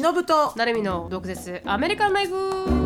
忍と。成海の毒舌。アメリカンライフ。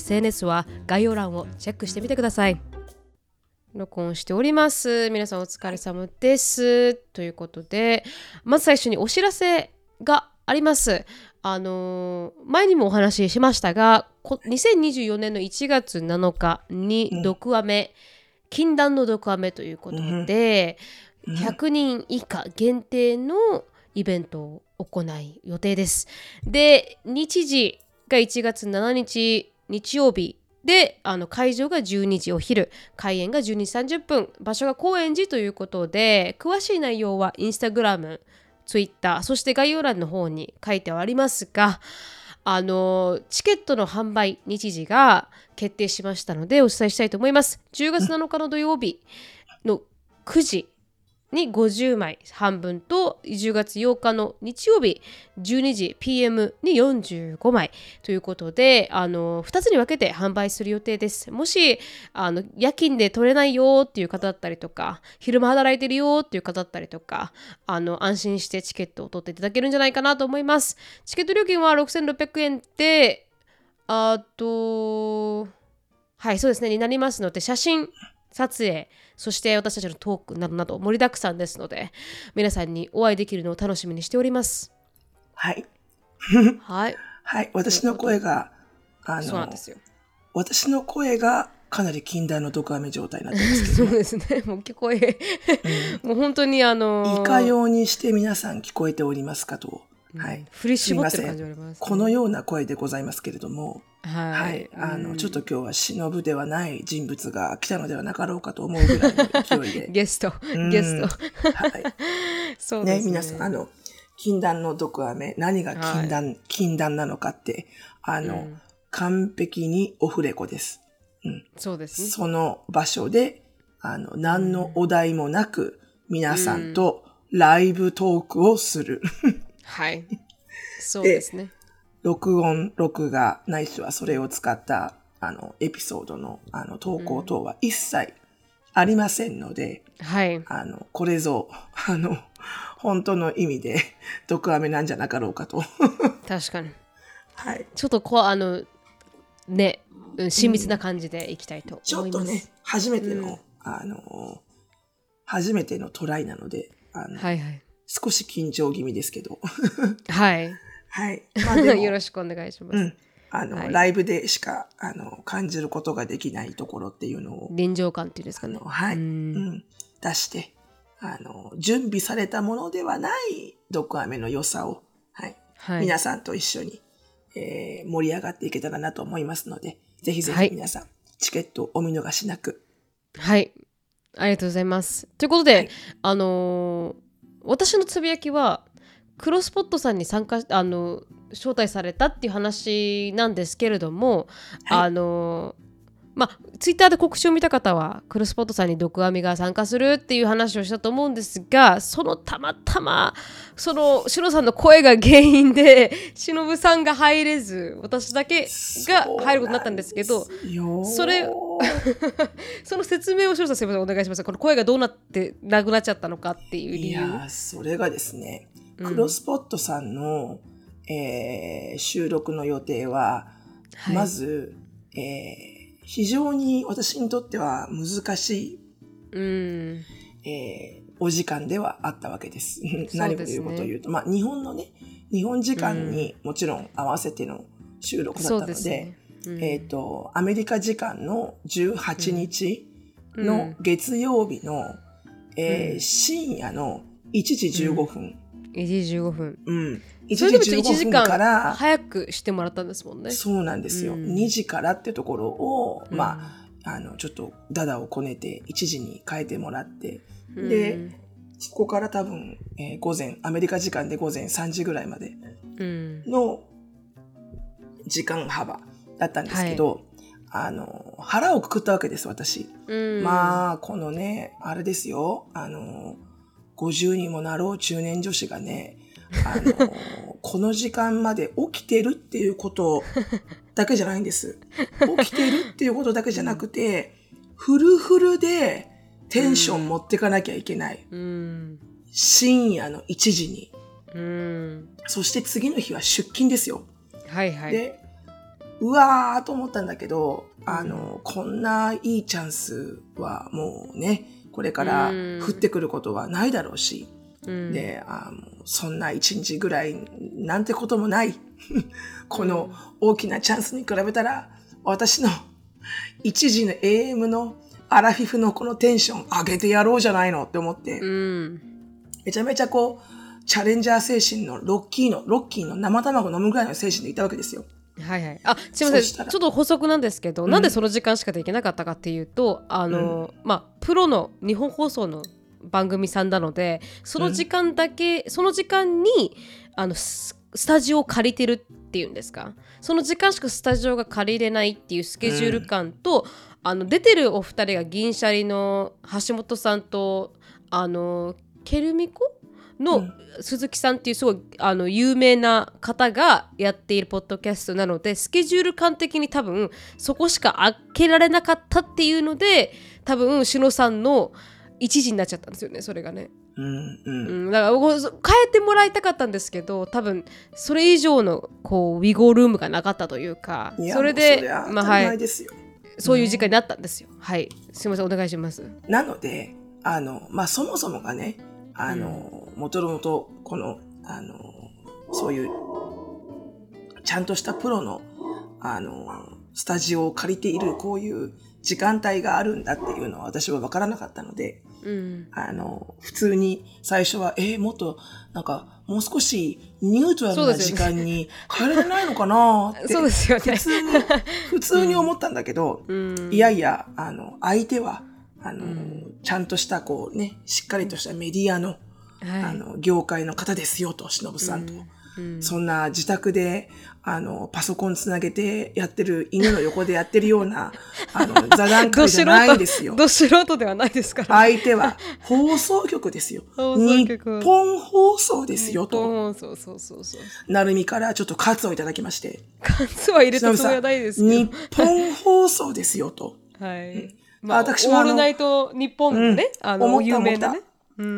SNS は概要欄をチェックしてみてください。録音しております。皆さんお疲れ様です。ということでまず最初にお知らせがあります。あのー前にもお話ししましたがこ2024年の1月7日に毒アメ、禁断の毒アメということで、100人以下限定のイベントを行い予定です。で日時が1月7日日曜日であの会場が12時お昼開演が12時30分場所が高円寺ということで詳しい内容はインスタグラムツイッターそして概要欄の方に書いてはありますがあのチケットの販売日時が決定しましたのでお伝えしたいと思います。10月7日の土曜日の9時に50枚半分と10月8日の日曜日12時 PM に45枚。ということであの2つに分けて販売する予定です。もしあの夜勤で取れないよっていう方だったりとか昼間働いてるよっていう方だったりとかあの安心してチケットを取っていただけるんじゃないかなと思います。チケット料金は6600円であとはいそうですねになりますので写真撮影そして私たちのトークなどなど盛りだくさんですので皆さんにお会いできるのを楽しみにしております。はい。はい。はい。私の声があの私の声がかなり禁断の毒アメ状態になってますけそどうですね。もう聞こえもう本当にあのいかようにして皆さん聞こえておりますかと、はい。振り絞ってるすいません感じがあります、このような声でございますけれども、はい、はい、あの、うん。ちょっと今日は忍ではない人物が来たのではなかろうかと思うぐらいの勢いで。ゲスト。うん。ゲスト。はい。そうですね。ね、皆さん、あの、禁断の毒飴、何が禁断、禁断なのかって、あの、うん。完璧にオフレコです。そうですね。その場所で、あの、何のお題もなく、皆さんとライブトークをする。はい。そうですね。録音、録画、ないしはそれを使った、あの、エピソードの、あの、投稿等は一切ありませんので、はい。あの、これぞ、あの、本当の意味で、毒飴なんじゃなかろうかと。確かに。はい。ちょっとこうあのねうん親密な感じでいきたいとちょ思います、っとね、初めての、うん。あの、初めてのトライなので、あの、はいはい少し緊張気味ですけど。はい。はい。まあ よろしくお願いします、うん。あの、はい。ライブでしか、あの、感じることができないところっていうのを、臨場感っていうんですかね。はい、ううん。ん、出して、あの、準備されたものではない毒飴の良さを、はい、はい。皆さんと一緒に、えー盛り上がっていけたらなと思いますので、ぜひぜはい。ひ皆さん、チケットお見逃しなく。はい。ありがとうございます。ということで、はい。あのー私のつぶやきは、クロスポットさんに参加あの招待されたっていう話なんですけれども、はい。あのーまあ、ツイッターで告知を見た方はクロスポットさんに毒アミが参加するっていう話をしたと思うんですがそのたまたまそのしのさんの声が原因でしのぶさんが入れず私だけが入ることになったんですけどそれ その説明をしのさんすみませんお願いします。この声がどうなってなくなっちゃったのかっていう理由。いやーそれがですね、うん。クロスポットさんの、えー収録の予定は、はい。まず、えー非常に私にとっては難しうん。い、えーお時間ではあったわけです。何をですね。言うことを言うと、まあ日本のね、日本時間にもちろん合わせての収録だったので、ですね、うん。えっ、と、アメリカ時間の18日のうん。月曜日の、えーうん。深夜の1時15分。1時15分。うん。1それでも時1時15分間から、早くしてもらったんですもんねそうなんですよ。うん2時からってところを、うんまあ、あの、ちょっとダダをこねて1時に変えてもらって、うんでここから多分、えー午前、アメリカ時間で午前3時ぐらいまでうん。の時間幅だったんですけど、あの、腹をくくったわけです、私。うん。まあ、このね、あれですよ、あの、50にもなろう中年女子がね、あの、この時間まで起きてるっていうことだけじゃないんです。起きてるっていうことだけじゃなくて、フルフルでテンション持ってかなきゃいけない。うん。深夜の1時に。うん。そして次の日は出勤ですよ。はいはい。で、うわーと思ったんだけど、あの、こんないいチャンスはもうね、これからうん降ってくることはないだろうし、うん、で、あもうそんな一日ぐらいなんてこともない。この大きなチャンスに比べたら、私の一時の AM のアラフィフのこのテンション上げてやろうじゃないのって思って、うん。めちゃめちゃこう、チャレンジャー精神のロッキーの、ロッキーの生卵飲むぐらいの精神でいたわけですよ。はいはい。あ、すみません。ちょっと補足なんですけど、うんなんでその時間しかできなかったかっていうと、あの、まあ、プロの日本放送の番組さんなので、その時間だけ、その時間に、あの、ススタジオを借りてるっていうんですか？その時間しかスタジオが借りれないっていうスケジュール感と、あの出てるお二人が銀シャリの橋本さんとあのケルミコ？のうん。鈴木さんっていうすごいあの有名な方がやっているポッドキャストなのでスケジュール感的に多分そこしか開けられなかったっていうので多分しのさんの一時になっちゃったんですよねそれがね。うん、う。うんん、だからこう変えてもらいたかったんですけど多分それ以上のこうウィゴールームがなかったというかそれでまあはい。そういう時間になったんですよ。はい。すみません、お願いします。なので、あの、まあ、そもそもがね、あの、もともと、この、あの、そういう、ちゃんとしたプロの、あの、スタジオを借りている、こういう時間帯があるんだっていうのは私は分からなかったので、うん。あの、普通に最初は、えーもっと、なんか、もう少しニュートラルな時間に変えられないのかな？って、そうですよね普。通に、普通に思ったんだけど、うん。いやいや、あの、相手は、あの、んちゃんとした、こうね、しっかりとしたメディアの、はい、あの、業界の方ですよと、しのぶさんと。うんそんな自宅で、あの、パソコンつなげてやってる、犬の横でやってるような、あの、座談会じゃないんですよ。ど素人ではないですから。相手は放送局ですよ。放送日局本放送ですよと。と。そうそうそうそう。なるみからちょっとカツをいただきまして。数は入れたつもりはないですけ日ど。本放送ですよと。はい。まあ私はあのオールナイト日本のね、あの、思った有名なね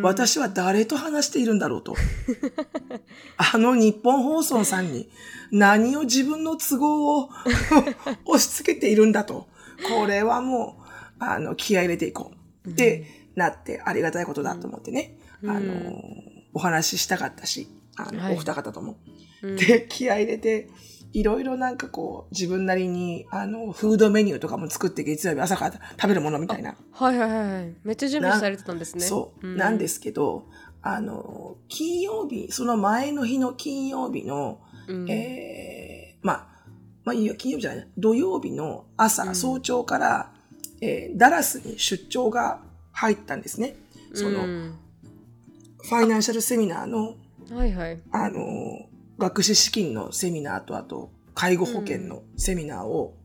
私は誰と話しているんだろうと。あの日本放送さんに何を自分の都合を 押し付けているんだと。これはもう、あの、気合い入れていこう。ってなってありがたいことだと思ってね。うんあの、お話ししたかったし、あの、はいお二方とも。うんで、気合い入れて、いろいろなんかこう、自分なりに、あの、フードメニューとかも作って月曜日朝から食べるものみたいな。はいはいはいはい。めっちゃ準備されてたんですね。そう、んなんですけど、あの、金曜日、その前の日の金曜日の、うんえーまあ、まあいいよ、金曜日じゃないな、土曜日の朝、うん早朝から、えーダラスに出張が入ったんですね。その、うんファイナンシャルセミナーの、はいはい。あの、学資資金のセミナーと、あと、介護保険のセミナーを、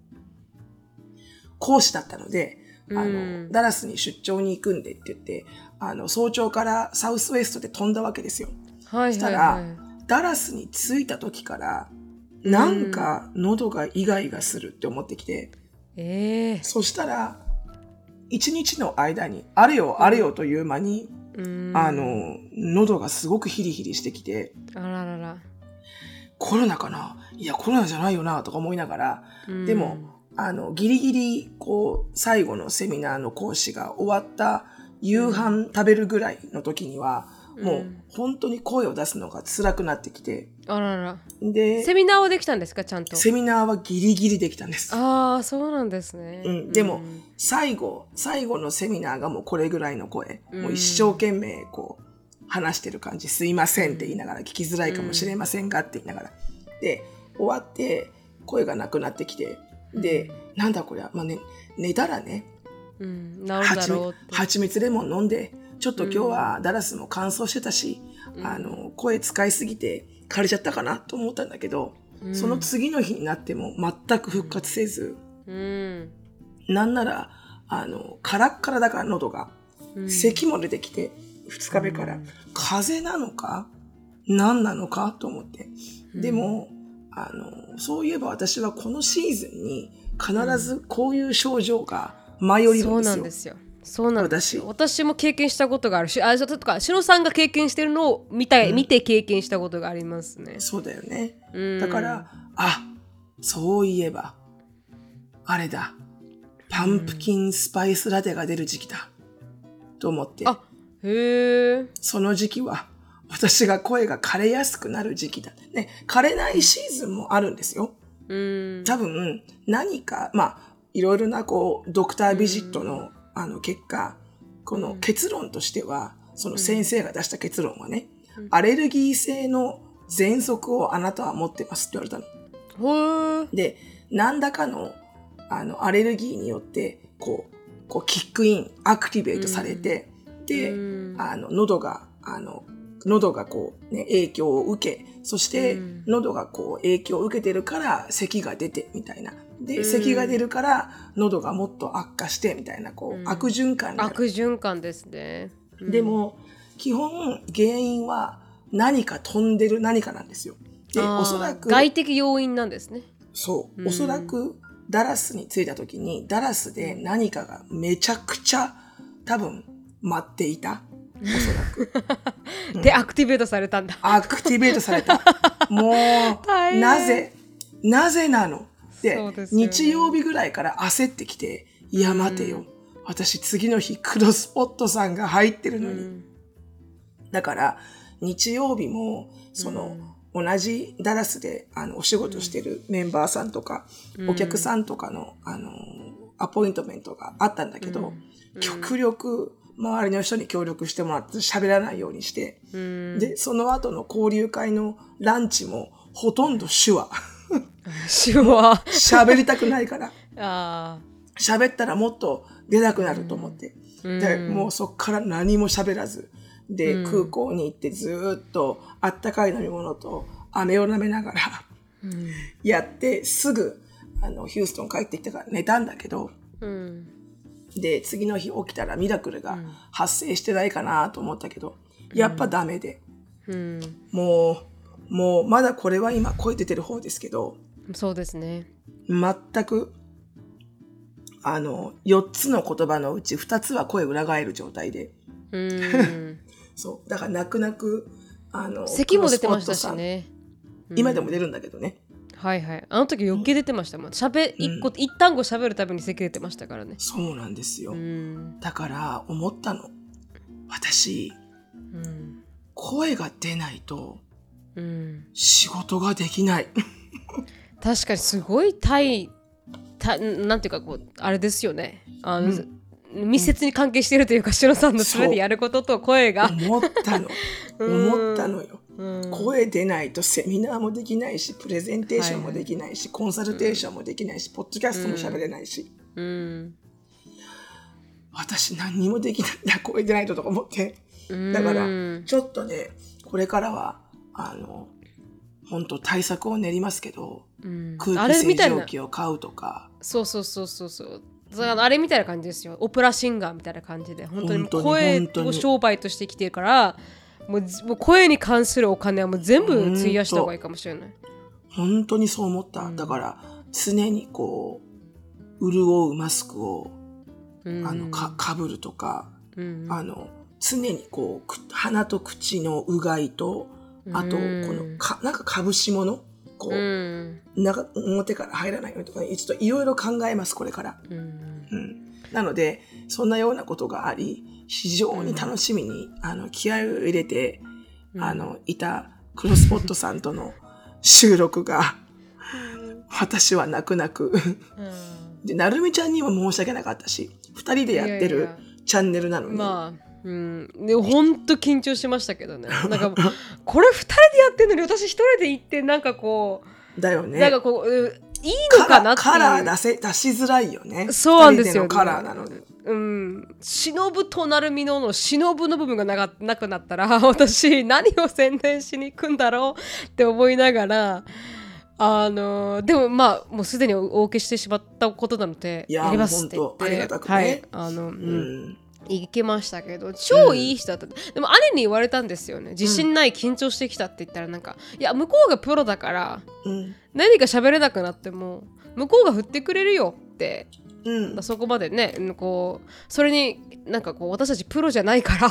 講師だったので、あの、うんダラスに出張に行くんでって言って、あの、早朝からサウスウェストで飛んだわけですよ。はいしたらはいはい。ダラスに着いた時から、なんか喉がイガイガするって思ってきて、ええそしたら、一日の間に、あれよあれよという間に、うんあの、喉がすごくヒリヒリしてきて、あららら。コロナかな？いや、コロナじゃないよな、とか思いながら、うん。でも、あの、ギリギリ、こう、最後のセミナーの講師が終わった夕飯食べるぐらいの時には、もううん本当に声を出すのが辛くなってきて、あらら。で、セミナーはできたんですか？ちゃんと。セミナーはギリギリできたんです。ああ、そうなんですね。うん、でも、最後、最後のセミナーがもうこれぐらいの声、うん。もう一生懸命こう、話してる感じ、すいませんって言いながら、聞きづらいかもしれませんがって言いながら。で、終わって、声がなくなってきて、で、なんだこりゃ、まあね、寝たらね、蜂蜜レモン飲んで、ちょっと今日はダラスも乾燥してたし、うん。あの、声使いすぎて枯れちゃったかなと思ったんだけど、うん。その次の日になっても全く復活せず、うん。なんなら、あの、カラッカラだから喉が、うん。咳も出てきて、二日目から、うん。風邪なのか？何なのか？と思って。うん。でも、あの、そういえば私はこのシーズンに必ずこういう症状が舞い降りるそうんですよ。なんですよ。そうなんですよ。私。私も経験したことがあるしあそうとかしのさんが経験してるのを見たい、うん。見て経験したことがありますね、そうだよね。うん、だから、あ、そういえば、あれだ。パンプキンスパイスラテが出る時期だ。と思って、あへえその時期は、私が声が枯れやすくなる時期だ。ね、枯れないシーズンもあるんですよ。うん。多分、何か、まあ、いろいろな、こう、ドクタービジットの、あの、結果、この結論としては、その先生が出した結論はね、うん。アレルギー性の喘息をあなたは持ってますって言われたの。で、何らかの、あの、アレルギーによって、こう、こう、キックイン、アクティベートされて、あの、喉が、あの、喉がこう、ね、影響を受け、そしてうん、喉がこう、影響を受けてるから、咳が出て、みたいな。で、うん。咳が出るから、喉がもっと悪化して、みたいな、こう、うん。悪循環になる。悪循環ですね、うん。でも、基本、原因は、何か飛んでる何かなんですよ。で、おそらく、外的要因なんですね。そう、うん。おそらくダラスに着いた時にダラスで何かがめちゃくちゃ多分待っていた。おそらく。う んでアクティベートされたんだ。アクティベートされた。もうなぜなぜなの？でね。日曜日ぐらいから焦ってきていや待てよ、うん。私次の日クロスポットさんが入ってるうのに、ん。だから日曜日もその、同じダラスであのお仕事してるメンバーさんとか、うん。お客さんとかのあのアポイントメントがあったんだけど、うん。極力周りの人に協力してもらって喋らないようにして、うん。でその後の交流会のランチもほとんど手話。手話。喋りたくないから。あ喋ったらもっと出なくなると思って、ーでうん。もうそっから何も喋らず。で、うん。空港に行ってずーっとあったかい飲み物と飴を舐めながらうん。やってすぐあのヒューストン帰ってきてから寝たんだけどうんで次の日起きたらミラクルがうん。発生してないかなと思ったけど、やっぱダメで。うん。もうもうまだこれは今声出てる方ですけどそうですね。全くあの4つの言葉のうち2つは声裏返る状態で。うん。そう。だから泣く泣くあの咳も出てましたしね。今でも出るんだけどね、はいはい。あの時余計出てましたもん。しゃべ一個一単語喋るたびに咳出てましたからね。そうなんですよ、うん。だから思ったの。私うん。声が出ないとうん。仕事ができない。確かにすごい対たなんていうかこうあれですよね。あの、うん。密接に関係してるというかしのさんの全てやることと声が、思ったの。うん。思ったのよ。うん声出ないとセミナーもできないしプレゼンテーションもできないし、コンサルテーションもできないし、ポッドキャストも喋れないし、うん。私何にもできないんだ声出ないととか思って。うん。だからうん。ちょっとねこれからはあの本当対策を練りますけどうん。空気清浄機を買うとか。そうそうそうそうそう。あれみたいな感じですよ。オペラシンガーみたいな感じで。本当に声を商売としてきてるからもうずもう声に関するお金はもう全部費やした方がいいかもしれない。本当にそう思った、うん。だから常にこう潤うマスクをうん。あのかかぶるとか、うん。あの常にこうく鼻と口のうがいとあとこうんのかなんかかぶし物こう、うん。中表から入らないようにとか、ね、ちょっといろいろ考えますこれから、うん。うん、なのでそんなようなことがあり非常に楽しみに、あの気合を入れて、うん。あのいたクロスポットさんとの収録が私は泣く泣く。うん。でなるみちゃんにも申し訳なかったし二人でやってるチャンネルなのに、まあうん、でほんと緊張しましたけどね。なんかこれ2人でやってんのに私1人で行ってなんかこう、だよね。なんかこうういいのかなっていう。カラー出せ出しづらいよね。そうなんですよ二人のカラーなのでうん、忍と成美のの忍の部分がながなくなったら 私何を宣伝しに行くんだろうって思いながらあのでもまあもうすでにお受けしてしまったことなのでいややりますって言ってありがたくね。はいあの、ううん。ん行きましたけど超いい人だった、でも姉に言われたんですよね。自信ない緊張してきたって言ったらなんかいや向こうがプロだからうん。何か喋れなくなっても向こうが振ってくれるよってうん。そこまでねうんこうそれになんかこう私たちプロじゃないから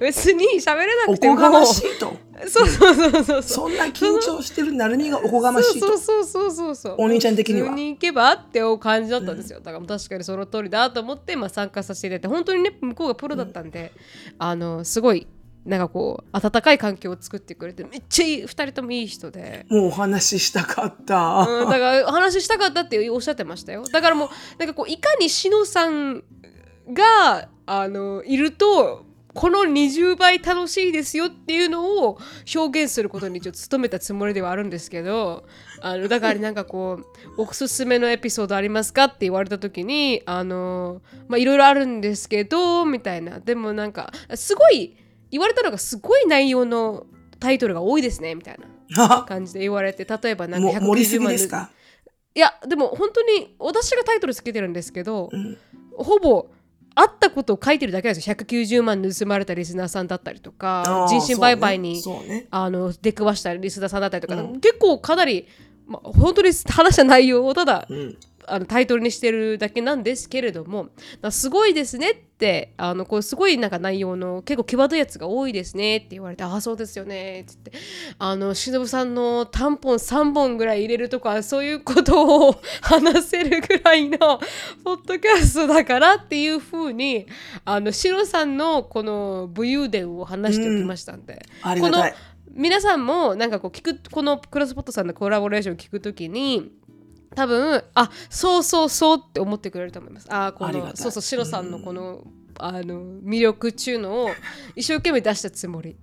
別に喋れなおくても。こがましいと。そうそうそうそうそんな緊張してるなるみがおこがましいと。そうそうそうそうそうお兄ちゃん的には。普通に行けばっていう感じだったんですよ、だから確かにその通りだと思って、まあ、参加させていただいて本当にね向こうがプロだったんで、あのすごいなんかこう温かい環境を作ってくれてめっちゃいい2人ともいい人で。もうお話ししたかった、うん、だからお話ししたかったっておっしゃってましたよ。だからもうなんかこういかにしのさんがあのいるとこの20倍楽しいですよっていうのを表現することに一応努めたつもりではあるんですけどあのだからなんかこうおすすめのエピソードありますかって言われた時にあのまあいろいろあるんですけどみたいな。でもなんかすごい言われたのがすごい内容のタイトルが多いですねみたいな。感じで言われて例えばなんかも盛りす190万ぎですか、いやでも本当に私がタイトルつけてるんですけど、うん。ほぼあったことを書いてるだけなんですよ。190万盗まれたリスナーさんだったりとか人身売買に、ね。ね。あの出くわしたリスナーさんだったりとか、うん。結構かなり、ま、本当に話した内容をただうんあのタイトルにしてるだけなんですけれどもなすごいですねってあのこうすごいなんか内容の結構際どいやつが多いですねって言われてああそうですよねって言って。あの忍さんのタンポン3本ぐらい入れるとかそういうことを話せるぐらいの ポッドキャストだからっていうふうにあのシロさんのこの武勇伝を話しておきましたんで、このありがたい。皆さんもなんかこう聞くこのクロスポットさんのコラボレーションを聞くときに多分あそうそうそうって思ってくれると思います。あこのそうそうシロさんのこの,、あの魅力っちゅうのを一生懸命出したつもり。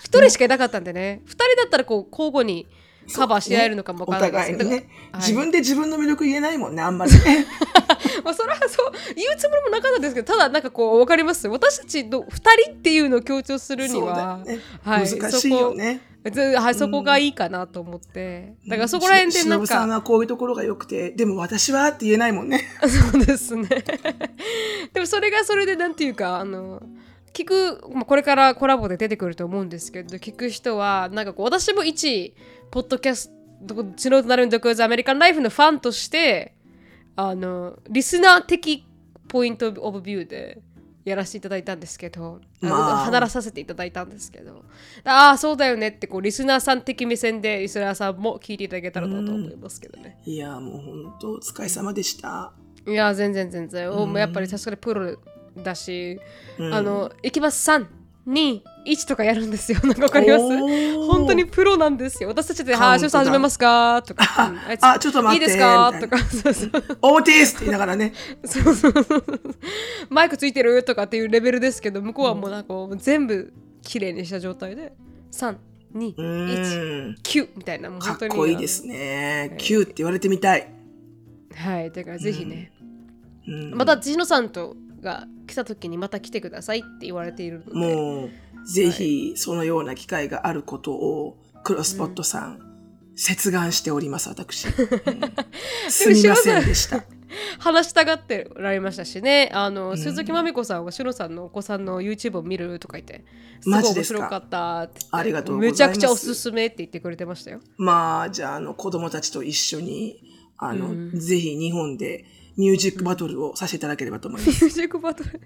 一人しかいなかったんでね。二人だったらこう交互にカバーし合えるのかもわおからないですけど、互いにね、はい。自分で自分の魅力言えないもんねあんまりね。まあそれはそう言うつもりもなかったんですけどただなんかこう分かります私たちの二人っていうのを強調するには、ね、はい。難しいよねずはい、そこがいいかなと思って、だからそこら辺でしなんか。忍さんはこういうところが良くてでも私はって言えないもんね。そうですね。でもそれがそれでなんていうかあの聞く、まあ、これからコラボで出てくると思うんですけど聞く人はなんかこう私も一ポッドキャスト「血のなるんどこアメリカンライフ」のファンとしてあのリスナー的ポイントオブビューでやらせていただいたんですけど、まあ。離らさせていただいたんですけど。ああそうだよねってこうリスナーさん的目線でリスナーさんも聞いていただけたらなと思いますけどね。いやもう本当お疲れ様でした、いや全然全然、おもうやっぱりさすがにプロだし、うん。あのいきます321とかやるんですよ。なんかわかります？本当にプロなんですよ。私たちで「カウントダウン。はい少々始めますか?」とか。あちょっと待って。いいですか?」とか。そうそう。オーティスって言いながらね。そうそうそうマイクついてるとかっていうレベルですけど向こうはもうなんかこう全部綺麗にした状態で。321うーん。9みたいな。もうかっ本当に。こいいですね。キューって言われてみたい。はい。だからぜひね、うん。またジノさんとが来た時にまた来てくださいって言われているので。もう、ぜひ、そのような機会があることを、クロスポットさん、接願しております、私。う んすみませんでした。話したがっておられましたしね。あの、ん。鈴木まみこさんはしのさんのお子さんの YouTube を見るとか言ってすごい面マジですか？白かったっありがとうございます。めちゃくちゃおすすめって言ってくれてましたよ。まあ、じゃあ、あの、子供たちと一緒に、あの、うん。ぜひ日本でミュージックバトルをさせていただければと思います。ミュージックバトル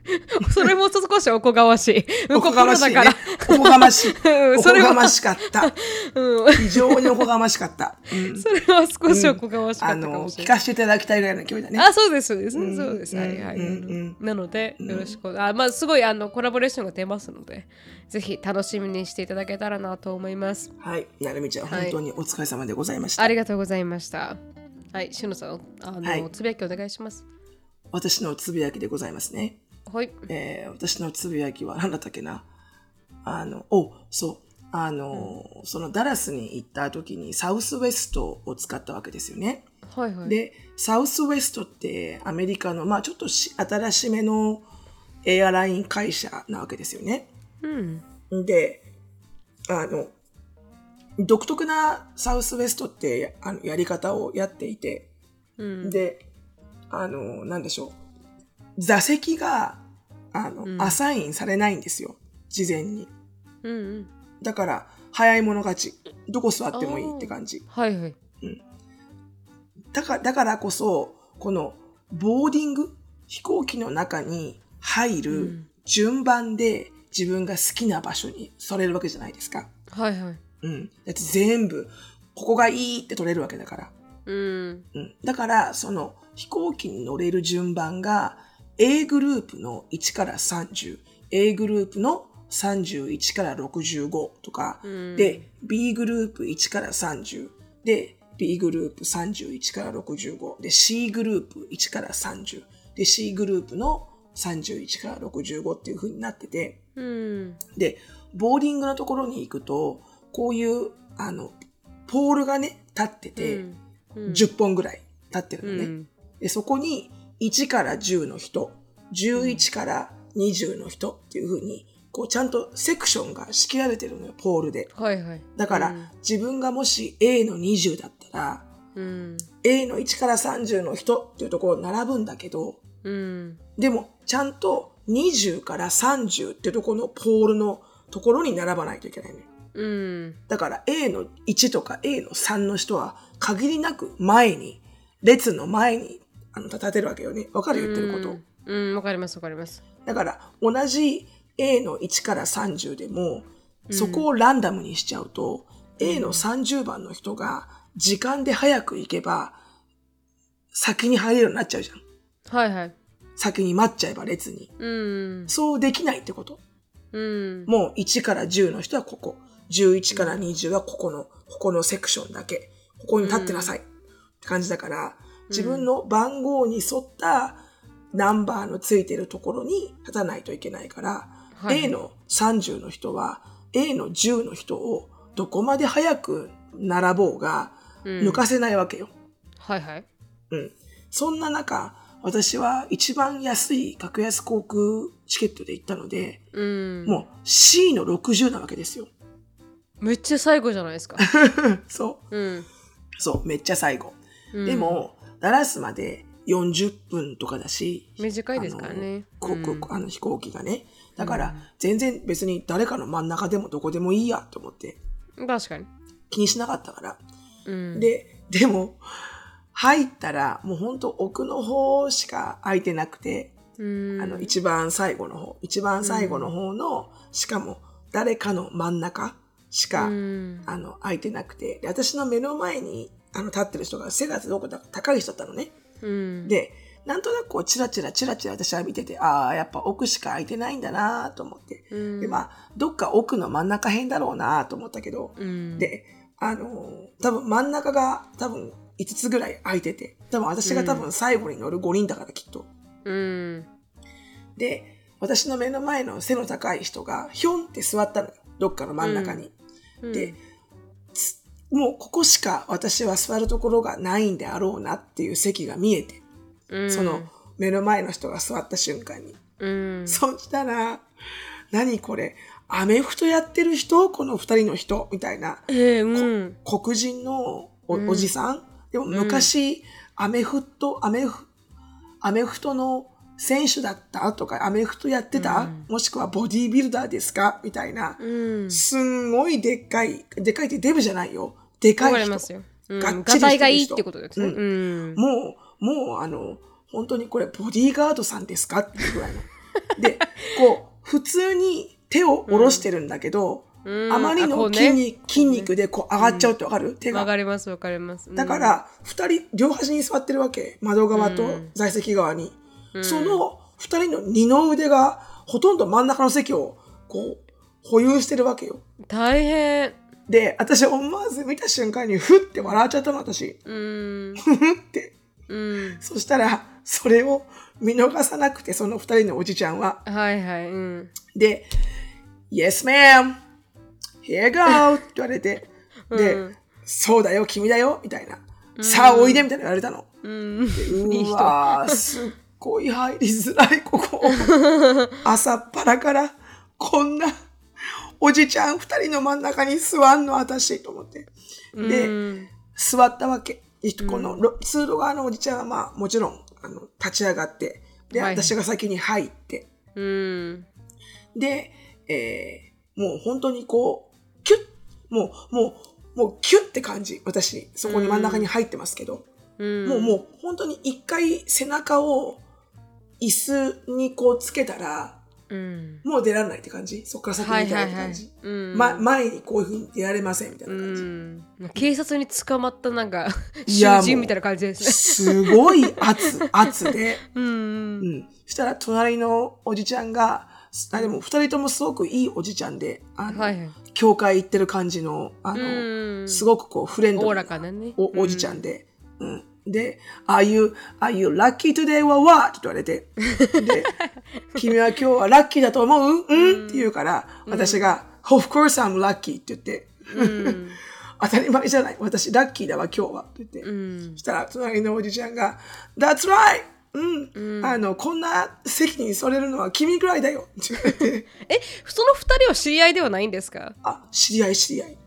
それも少しおこがましい おこがましいね。おこがましい。うんおそれはこがましかった。ら、うん、非常におこがましかった。うんそれは少しおこがましかあったかの、もしれない聞かせていただきたいぐらいの勢いだね。あ、そうです、そうです、うんそうです。はいはい。うんうんなので、よろしく。あ、まあ、すごい、あの、コラボレーションが出ますので、ぜひ楽しみにしていただけたらなと思います。はい。なるみちゃん、はい本当にお疲れ様でございました。ありがとうございました。はい、しのさん、あの、はいつぶやきお願いします。私のつぶやきでございますね。はい。えー私のつぶやきは何だったっけなあの、お、そう。あの、そのダラスに行った時にサウスウェストを使ったわけですよね。はいはい。で、サウスウェストってアメリカの、まあちょっとし新しめのエアライン会社なわけですよね。うん。で、あの、独特なサウスウェストってあのやり方をやっていて、うん。で、あの、なんでしょう。座席が、あの、うんアサインされないんですよ。事前に。うんうん。だから、早い者勝ち。どこ座ってもいいって感じ。はいはい。だから、だからこそ、この、ボーディング、飛行機の中に入うるん順番で自分が好きな場所にそれるわけじゃないですか。はいはい。うん。だって全部、ここがいいって取れるわけだから。うん。うん。だから、その飛行機に乗れる順番が A グループの1から30、A グループの31から65とか、うんで、B グループ1から30、で、B グループ31から65、で、C グループ1から30、で、C グループの31から65っていう風になってて、うん。で、ボーディングのところに行くと、こういう、あの、ポールがね、立ってて、うん10本ぐらい立ってるのね。うん。で、そこに1から10の人、11から20の人っていう風に、こうちゃんとセクションが仕切られてるのよ、ポールで。はいはい。だから、うん自分がもし A の20だったら、うん。A の1から30の人っていうところに並ぶんだけど、うん。でも、ちゃんと20から30っていうところのポールのところに並ばないといけないのよ。うん。だから A の1とか A の3の人は限りなく前に、列の前にあの立てるわけよね。わかる言ってること？うん、わかりますわかります。だから同じ A の1から30でも、そこをランダムにしちゃうと、A の30番の人が時間で早く行けば、先に入れるようになっちゃうじゃん。はいはい。先に待っちゃえば列に。うん。そうできないってこと。うん。もう1から10の人はここ。11から20はここの、ここのセクションだけ。ここに立ってなさい。って感じだから、自分の番号に沿ったナンバーのついてるところに立たないといけないから、はい A の30の人は A の10の人をどこまで早く並ぼうがうん抜かせないわけよ。はいはい。うん。そんな中、私は一番安い格安航空チケットで行ったので、うん。もう C の60なわけですよ。めっちゃ最後じゃないですか。そう。うん。そう、めっちゃ最後。うんで、も、ダラスまで40分とかだし、短いですからね。あのうん航空あの飛行機がね。だから、全然別に誰かの真ん中でもどこでもいいやと思って確かに。気にしなかったから。うん。で、でも、入ったらもうほんと奥の方しか空いてなくて、うん、あの、一番最後の方、一番最後の方の、しかも誰かの真ん中しか、うん。あの、空いてなくて、で私の目の前に、あの、立ってる人が背がすごく高い人だったのね。うん。で、なんとなくこう、チラチラチラチラ私は見てて、ああ、やっぱ奥しか空いてないんだなと思って。うん、で、まあ、どっか奥の真ん中辺だろうなと思ったけど、うん、で、あのー多分真ん中が多分5つぐらい空いてて、多分私が多分最後に乗る5人だからきっと。うん。で、私の目の前の背の高い人がひょんって座ったのよ。どっかの真ん中に。うんで、つもうここしか私は座るところがないんであろうなっていう席が見えて、うん、その目の前の人が座った瞬間に。うん。そしたら、何これ、アメフトやってる人？この二人の人？みたいな。えー、うん。黒人のおじさん？でも昔、アメフト、アメフ、アメフトの選手だったとか、アメフトやってた、うんもしくはボディービルダーですか？みたいな。うん。すんごいでっかい、でっかいってデブじゃないよ。でかい人ま。すよ。うん。がっちりがたいがいいってことですね。ううん。もう、もうあの、本当にこれボディーガードさんですか？っていうぐらいの。で、こう、普通に手を下ろしてるんだけど、うんあまりの筋肉,、筋肉でこう上がっちゃうってわかる、手わが。かりますわかります。だか、ら、二人、両端に座ってるわけ。窓側とうん座席側に。うんその二人の二の腕が、ほとんど真ん中の席を、こう、保有してるわけよ。大変。で、私思わず見た瞬間に、ふって笑っちゃったの、私。うん。ふふって。うん。そしたら、それを見逃さなくて、その二人のおじちゃんは。はいはい。うん。で、Yes, ma'am. here you go! って言われて、で、そうだよ、君だよ、みたいな。さあ、おいで、みたいな言われたの。うん。うわー、すっごい入りづらい、ここ。朝っぱらから、こんな、おじちゃん二人の真ん中に座んの、私、と思って。で、うん座ったわけ。この、ろ通路側のおじちゃんは、まあ、もちろん、あの、立ち上がって、で、はい私が先に入って、うん。で、えー、もう本当にこう、キュッ、もう、もう、もうキュッって感じ。私、そこに真ん中に入ってますけど、うん。もう、もう、本当に一回背中を椅子にこうつけたら、うん。もう出られないって感じ？そこから先に行けないって感じ？うん。ま、前にこういうふうに出られませんみたいうな感じ。ん。警察に捕まったなんか、囚人みたいな感じですね。すごい圧、圧で、うん。うん。そしたら隣のおじちゃんが、あでも二人ともすごくいいおじちゃんで、あの、はいはい。教会行ってる感じの、あうの、ん。すごくこうフレンドなね。おおじちゃんで、うん。で、are you, are you lucky today? or what? って言われて。で、君は今日はラッキーだと思う？うん？って言うから、私が、of course I'm lucky って言って、うん。当たり前じゃない。私ラッキーだわ今日はって言って。うん。そしたら隣のおじちゃんが、That's right! うん、あの、こんな席に座れるのは君くらいだよって言われて、え、その二人は知り合いではないんですか？あ、知り合い知り合い。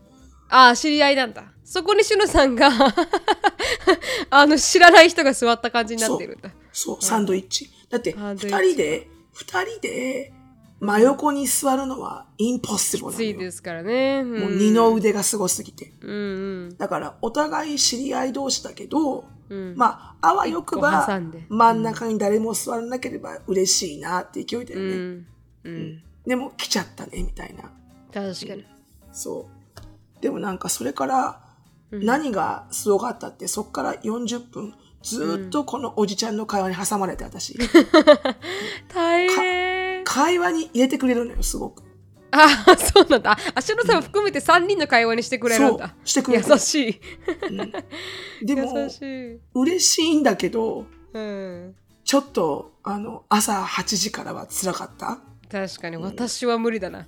ああ、知り合いなんだ。そこにしのさんが あの、知らない人が座った感じになってるんだ。そう、サンドイッチ。だって、二人で、二人で、真横に座るのはインポッシブルなのよ。ついですからね。うんもう二の腕がすごすぎて。うんうん。だから、お互い知り合い同士だけど、うんまあ、あわよくば真ん中に誰も座らなければ嬉しいなって勢いだよね。うん。うん。でも、来ちゃったね、みたいな。確かに。そう。でもなんか、それから、何がすごかったって、そっから40分、ずーっとこのおじちゃんの会話に挟まれて、私。大変。会話に入れてくれるのよ、すごく。ああ、そうなんだ。あしのさんを含めて3人の会話にしてくれるんだ。そうしてくれる優しい。でも 優、しい。嬉しいんだけど、うん。ちょっと、あの、朝8時からは辛かった。確かに、私は無理だな。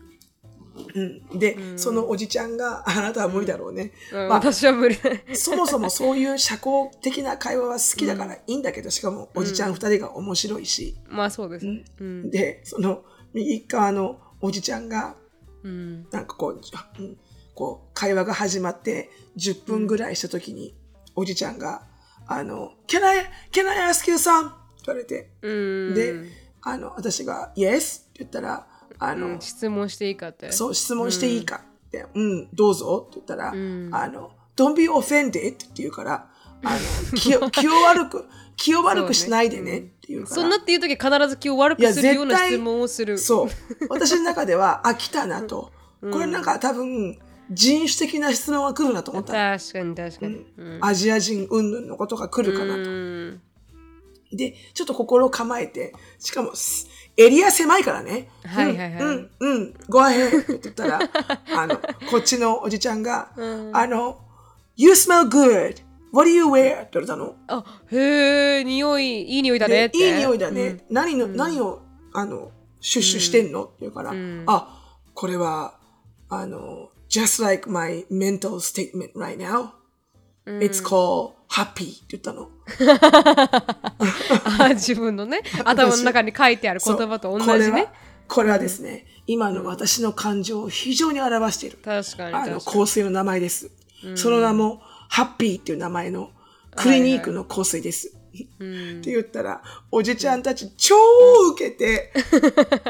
うん。で、そのおじちゃんが、あなたは無理だろうね。うん、まあ、私は無理だ。そもそもそういう社交的な会話は好きだからいいんだけど、しかもおじちゃん二人が面白いし。まあそうですね。うん。で、その右側のおじちゃんが、うん。なんかこう、うんこう、会話が始まって10分ぐらいした時に、おじちゃんが、あの、can I, can I ask you some? って言われて、うん。で、あの、私が yes? って言ったら、あの、うん質問していいかって。そう、質問していいかって、うん、どうぞって言ったら、んあの、don't be offended って言うから、あの、気を、気を悪く、気を悪くしないでねって言うから。そんなっていう時必ず気を悪くするような質問をする。そう。私の中では、あ、来たなと。これなんか多分、人種的な質問が来るなと思った。確かに確かに。うん。アジア人云々のことが来るかなと。うんで、ちょっと心を構えて、しかも、すエリア狭いからね。はいはいはいうん、うん、うん、ごアヘって言ったら、あの、こっちのおじちゃんが、あの、You smell good. What do you wear? って言われたの。あ、へえ、匂い、いい匂いだねって。でいい匂いだね。何の、何を、あの、シュッシュしてんの、って言うから、あ、これは、あの、just like my mental statement right now. It's called happy って言ったの。あ自分のね、頭の中に書いてある言葉と同じねこれは。ですね、今の私の感情を非常に表している。確かにあの。香水の名前です。その名も、ハッピーっていう名前のクリニックの香水です。って言ったら、おじちゃんたち超ウケて、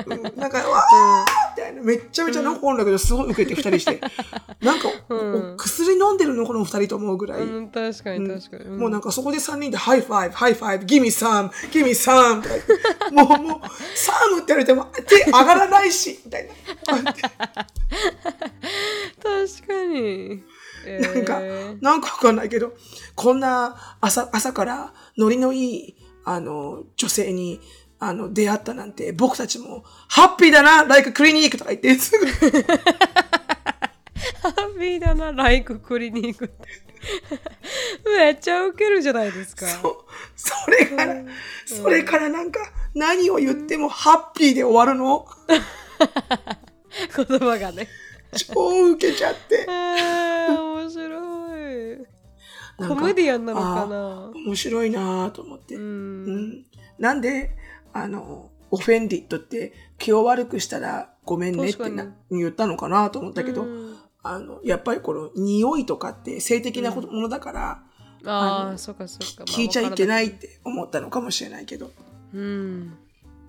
う んなんか、わーみたいな、めっちゃめちゃ残るんだけど、すごいウケて二人して、なんか、お薬飲んでるのこの二人と思うぐらい。うん、確かに確かに。うんもうなんかそこで3人で high five、high five、gimme some、gimme some もうもう、 some って言われても手上がらないし、みたいな。確かに。えーなんか、なんかわかんないけど、こんな朝、朝からノリのいい、あの、女性に、あの、出会ったなんて、僕たちも、ハッピーだな、like a clinic とか言って、すぐ、ハッピーだな、ライククリニックって。めっちゃウケるじゃないですか。それから、それからなんか、何を言ってもハッピーで終わるの？言葉がね。超ウケちゃって。えー、面白い。コメディアンなのかな？面白いなと思って。う。うんん。なんで、あの、オフェンディットって気を悪くしたらごめんねってな言ったのかなと思ったけど、うんあの、やっぱりこの匂いとかって性的なものだから、ああ、あのそっかそっか。。聞いちゃいけないいって思ったのかもしれないけど。うん。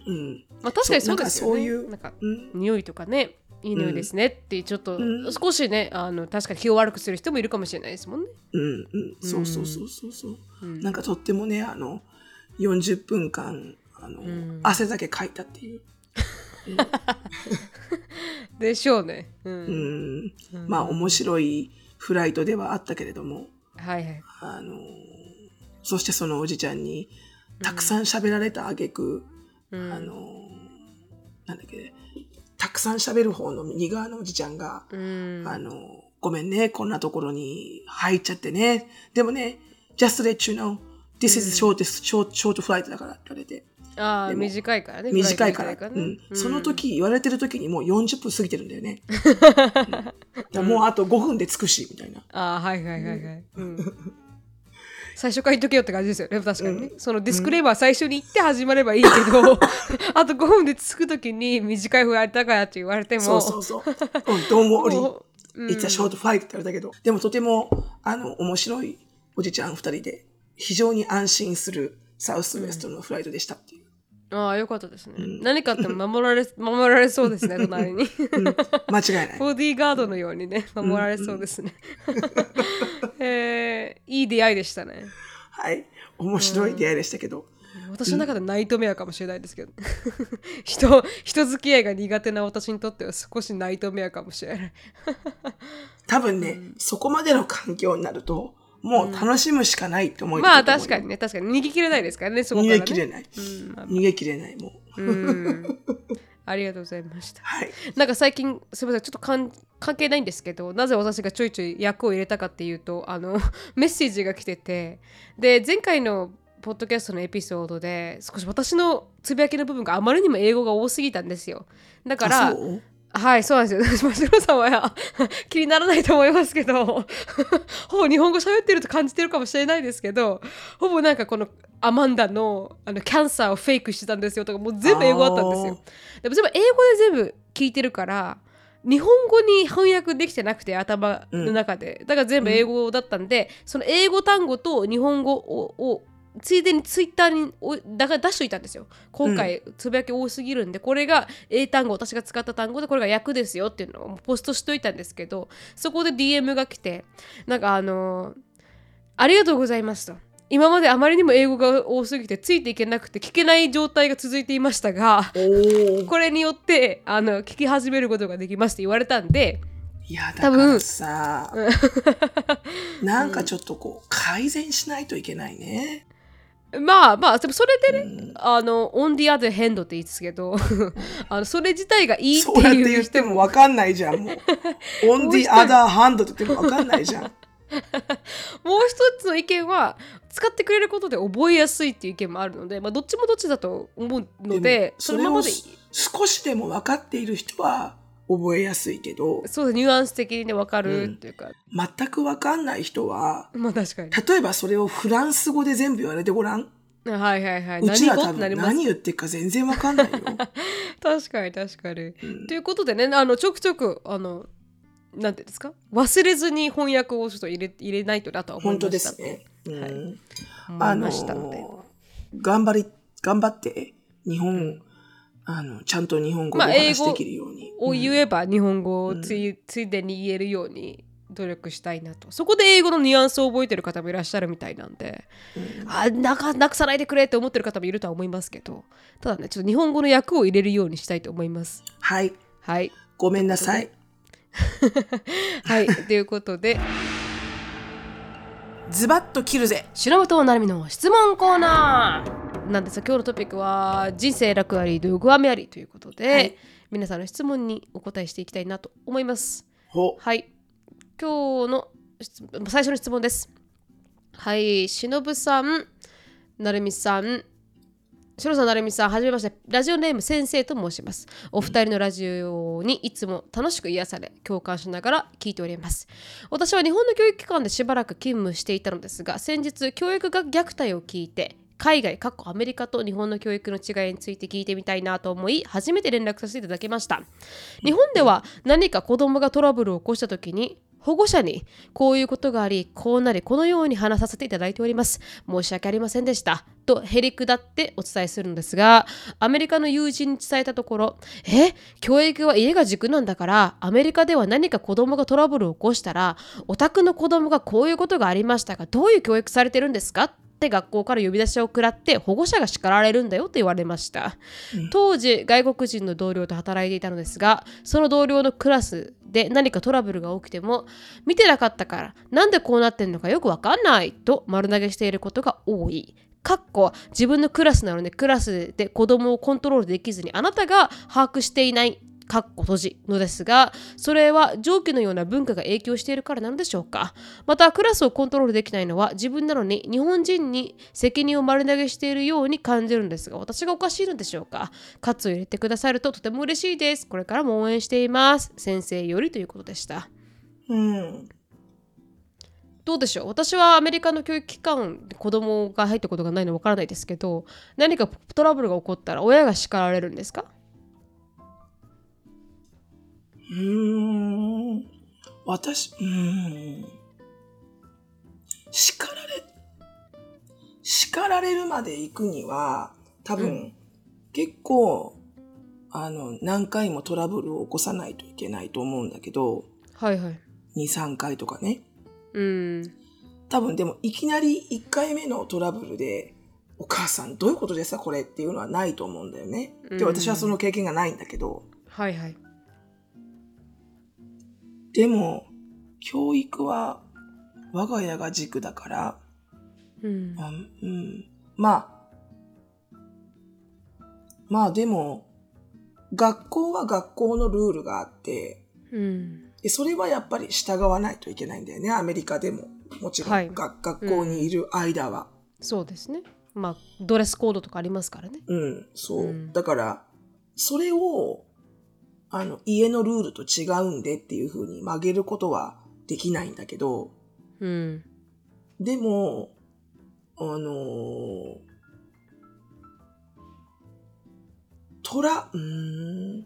うん。まあ確かにそうですよね。そうなんかそういうなんかうん。匂いとかね、いい匂いですねってちょっとうん少しね、あの確かに気を悪くする人もいるかもしれないですもんね。うんうん。そうそうそうそうそう。うんなんかとってもね、あの、40分間、あの、ん汗だけかいたっていう。でしょうね。う。うんん。まあ面白いフライトではあったけれども、はいはい。あの、そしてそのおじちゃんにたくさん喋られた挙句、うんあの、なんだっけ、たくさん喋る方の右側のおじちゃんが、うん。あの、ごめんね、こんなところに入っちゃってね。でもね、just let you know, this is shortest, short, short flight だからって言われて。ああ、短いからね。短いから。うんその時、言われてる時にもう40分過ぎてるんだよね。もうあと5分で着くし、みたいな。ああ、はいはいはいはい。うん最初から言っとけよって感じですよね、確かにね。そのディスクレーマー最初に言って始まればいいけど、あと5分で着くときに短い風やったからって言われても、そうそうそう。うん、don't worry. もう It's a short flight って言われたけど。でもとても、あの、面白いおじちゃん二人で、非常に安心するサウスウエストのフライトでしたっていう。ああ、よかったですね。何かあっても守られ、守られそうですね、隣に。うん、間違いない。ボディーガードのようにね、守られそうですね。えーいい出会いでしたね。はい。面白い出会いでしたけど。私の中でナイトメアかもしれないですけど、人人付き合いが苦手な私にとっては少しナイトメアかもしれない。多分ね、そこまでの環境になると、もう楽しむしかないって思いまあ確かにね、確かに逃げ切れないですからね、そこ逃から、ね。げ切れない。うんまあ逃げ切れない、もう。うん ありがとうございました。はい。なんか最近すみませんちょっと関係ないんですけどなぜ私がちょいちょい役を入れたかっていうとあの メッセージが来ててで前回のポッドキャストのエピソードで少し私のつぶやきの部分があまりにも英語が多すぎたんですよだからはいそうなんですよ。真城さんは 気にならないと思いますけど ほぼ日本語喋ってると感じてるかもしれないですけどほぼなんかこのアマンダのあのキャンサーをフェイクしてたんですよとかもう全部英語だったんですよ。でも全部英語で全部聞いてるから日本語に翻訳できてなくて頭の中で、だから全部英語だったんで、その英語単語と日本語ををついでにツイッターにおだから出しといたんですよ。今回つぶやき多すぎるんで、これが英単語私が使った単語でこれが訳ですよっていうのをポストしといたんですけどそこで DM が来てなんかあのありがとうございますと。今まであまりにも英語が多すぎてついていけなくて聞けない状態が続いていましたがこれによってあの聞き始めることができますって言われたんでいや、だ多分からさ、なんかちょっとこう、改善しないといけないね。まあまあでもそれでね、うんあの on the other hand って言いですけど あのそれ自体がいいってそうやっていう言って人ももわかんないじゃん、もう。on the other hand って言ってもわかんないじゃん。もう一つの意見は使ってくれることで覚えやすいっていう意見もあるので、まあ、どっちもどっちだと思うのでもそのままでいい少しでも分かっている人は覚えやすいけど、そうニュアンス的にね分かるっていうか、全く分かんない人は、まあ確かに。例えばそれをフランス語で全部言われてごらん。はいはいはい。うちら多分何言ってるか全然分かんないよ。確かに確かに。うん。ということでねあのちょくちょくあのなんていうんですか？忘れずに翻訳をちょっと入れ入れないとなとは思い本ました当ですね。うん。はい。あ思いのましたので。頑張り、頑張って、日本、あの、ちゃんと日本語で話しできるように。を言えば日本語をつい,、ついでに言えるように努力したいなと。そこで英語のニュアンスを覚えてる方もいらっしゃるみたいなんで、あなかなくさないでくれって思ってる方もいるとは思いますけど。ただねちょっと日本語の訳を入れるようにしたいと思います。はい。はい。ごめんなさい。はい。ということでズバッと切るぜ。白本なるみの質問コーナーなんですが今日のトピックは人生楽ありドゥグアメありということで、はい。皆さんの質問にお答えしていきたいなと思います。ほ、はい。今日の質最初の質問です。はい。しのぶさんなるみさんしろさん、なるみさん、はじめまして。ラジオネーム先生と申します。お二人のラジオにいつも楽しく癒され、共感しながら聞いております。私は日本の教育機関でしばらく勤務していたのですが、先日、教育学虐待を聞いて、海外、かっこアメリカと日本の教育の違いについて聞いてみたいなと思い、初めて連絡させていただきました。日本では何か子供がトラブルを起こした時に、保護者にこういうことがあり、こうなり、このように話させていただいております。申し訳ありませんでした。とへりくだってお伝えするんですが、アメリカの友人に伝えたところ、え教育は家が軸なんだから、アメリカでは何か子供がトラブルを起こしたら、お宅の子供がこういうことがありましたが、どういう教育されてるんですか？って学校から呼び出しを食らって保護者が叱られるんだよと言われました、当時外国人の同僚と働いていたのですがその同僚のクラスで何かトラブルが起きても見てなかったからなんでこうなってんのかよくわかんないと丸投げしていることが多い。かっこ自分のクラスなのでクラスで子供をコントロールできずにあなたが把握していないかっこ閉じのですがそれは上記のような文化が影響しているからなのでしょうか？またクラスをコントロールできないのは自分なのに日本人に責任を丸投げしているように感じるんですが私がおかしいのでしょうか？喝を入れてくださるととても嬉しいです。これからも応援しています。先生よりということでした。うん。どうでしょう？私はアメリカの教育機関で子供が入ったことがないのわからないですけど何かトラブルが起こったら親が叱られるんですか？うーん。私、うーん。叱られ、叱られるまで行くには、多分、うん結構、あの、何回もトラブルを起こさないといけないと思うんだけど、はいはい2、3回とかね。うん多分でも、いきなり1回目のトラブルで、お母さんどういうことですかこれっていうのはないと思うんだよね。で、うん私はその経験がないんだけど、はいはいでも、教育は我が家が軸だから、うん。あうん、まあ、まあでも、学校は学校のルールがあって、うん。でそれはやっぱり従わないといけないんだよね、アメリカでも。もちろん、はい。が学校にいる間は。そうですね。まあドレスコードとかありますからね。うん、そう。うん。だから、それを、あの、家のルールと違うんでっていう風に曲げることはできないんだけど、うんでも、あのートラ、うん、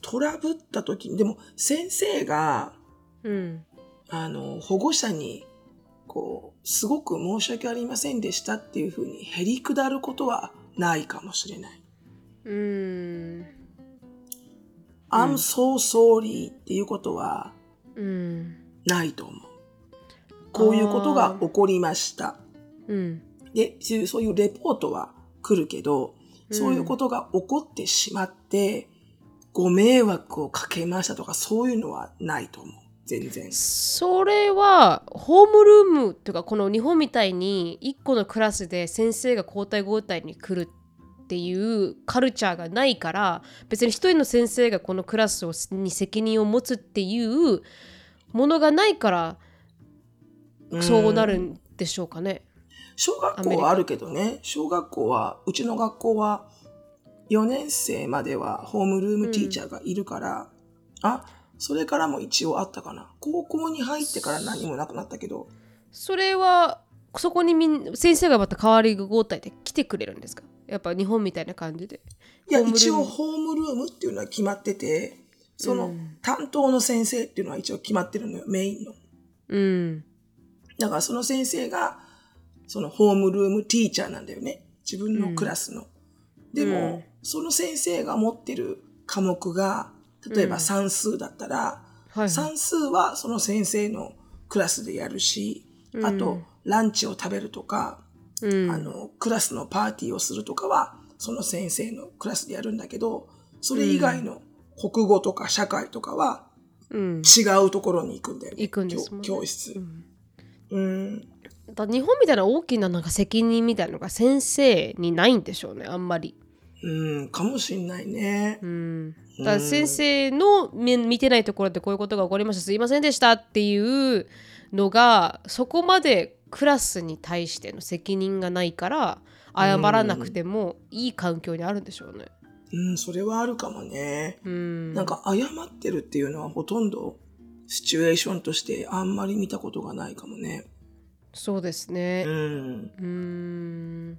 トラブった時に、でも先生が、うんあの、保護者に、こう、すごく申し訳ありませんでしたっていうふうにへりくだることはないかもしれない。うん I'm so sorry っていうことはうんないと思う。こういうことが起こりました。うんで、そういうレポートは来るけど、そういうことが起こってしまって、ご迷惑をかけましたとか、そういうのはないと思う。全然。それはホームルームとかこの日本みたいに1個のクラスで先生が交代交代に来るっていうカルチャーがないから別に一人の先生がこのクラスをに責任を持つっていうものがないからそうなるんでしょうかね。小学校はあるけどね、小学校は、うちの学校は4年生まではホームルームティーチャーがいるから、あ、それからも一応あったかな。高校に入ってから何もなくなったけど、それはそこにみん先生がまた代わり交代で来てくれるんですか？やっぱ日本みたいな感じで。いや、一応ホームルームっていうのは決まってて、その担当の先生っていうのは一応決まってるのよ、メインの。うん。だからその先生が、そのホームルームティーチャーなんだよね。自分のクラスの。でも、うんその先生が持ってる科目が、例えば算数だったら、はいはい。算数はその先生のクラスでやるし、あと、ランチを食べるとか、うんあの、クラスのパーティーをするとかは、その先生のクラスでやるんだけど、それ以外の国語とか社会とかはうん、違うところに行くんだよね。行くんですもんね教教室。うん。だ日本みたいな大きななんか責任みたいなのが先生にないんでしょうねあんまり。うん、かもしんないね。うん、だから先生の見見てないところでこういうことが起こりましたすいませんでしたっていうのがそこまでクラスに対しての責任がないから謝らなくてもいい環境にあるんでしょうね。うん、それはあるかもね。うん。なんか謝ってるっていうのはほとんどシチュエーションとしてあんまり見たことがないかもね。そうですうね。ん。うーん。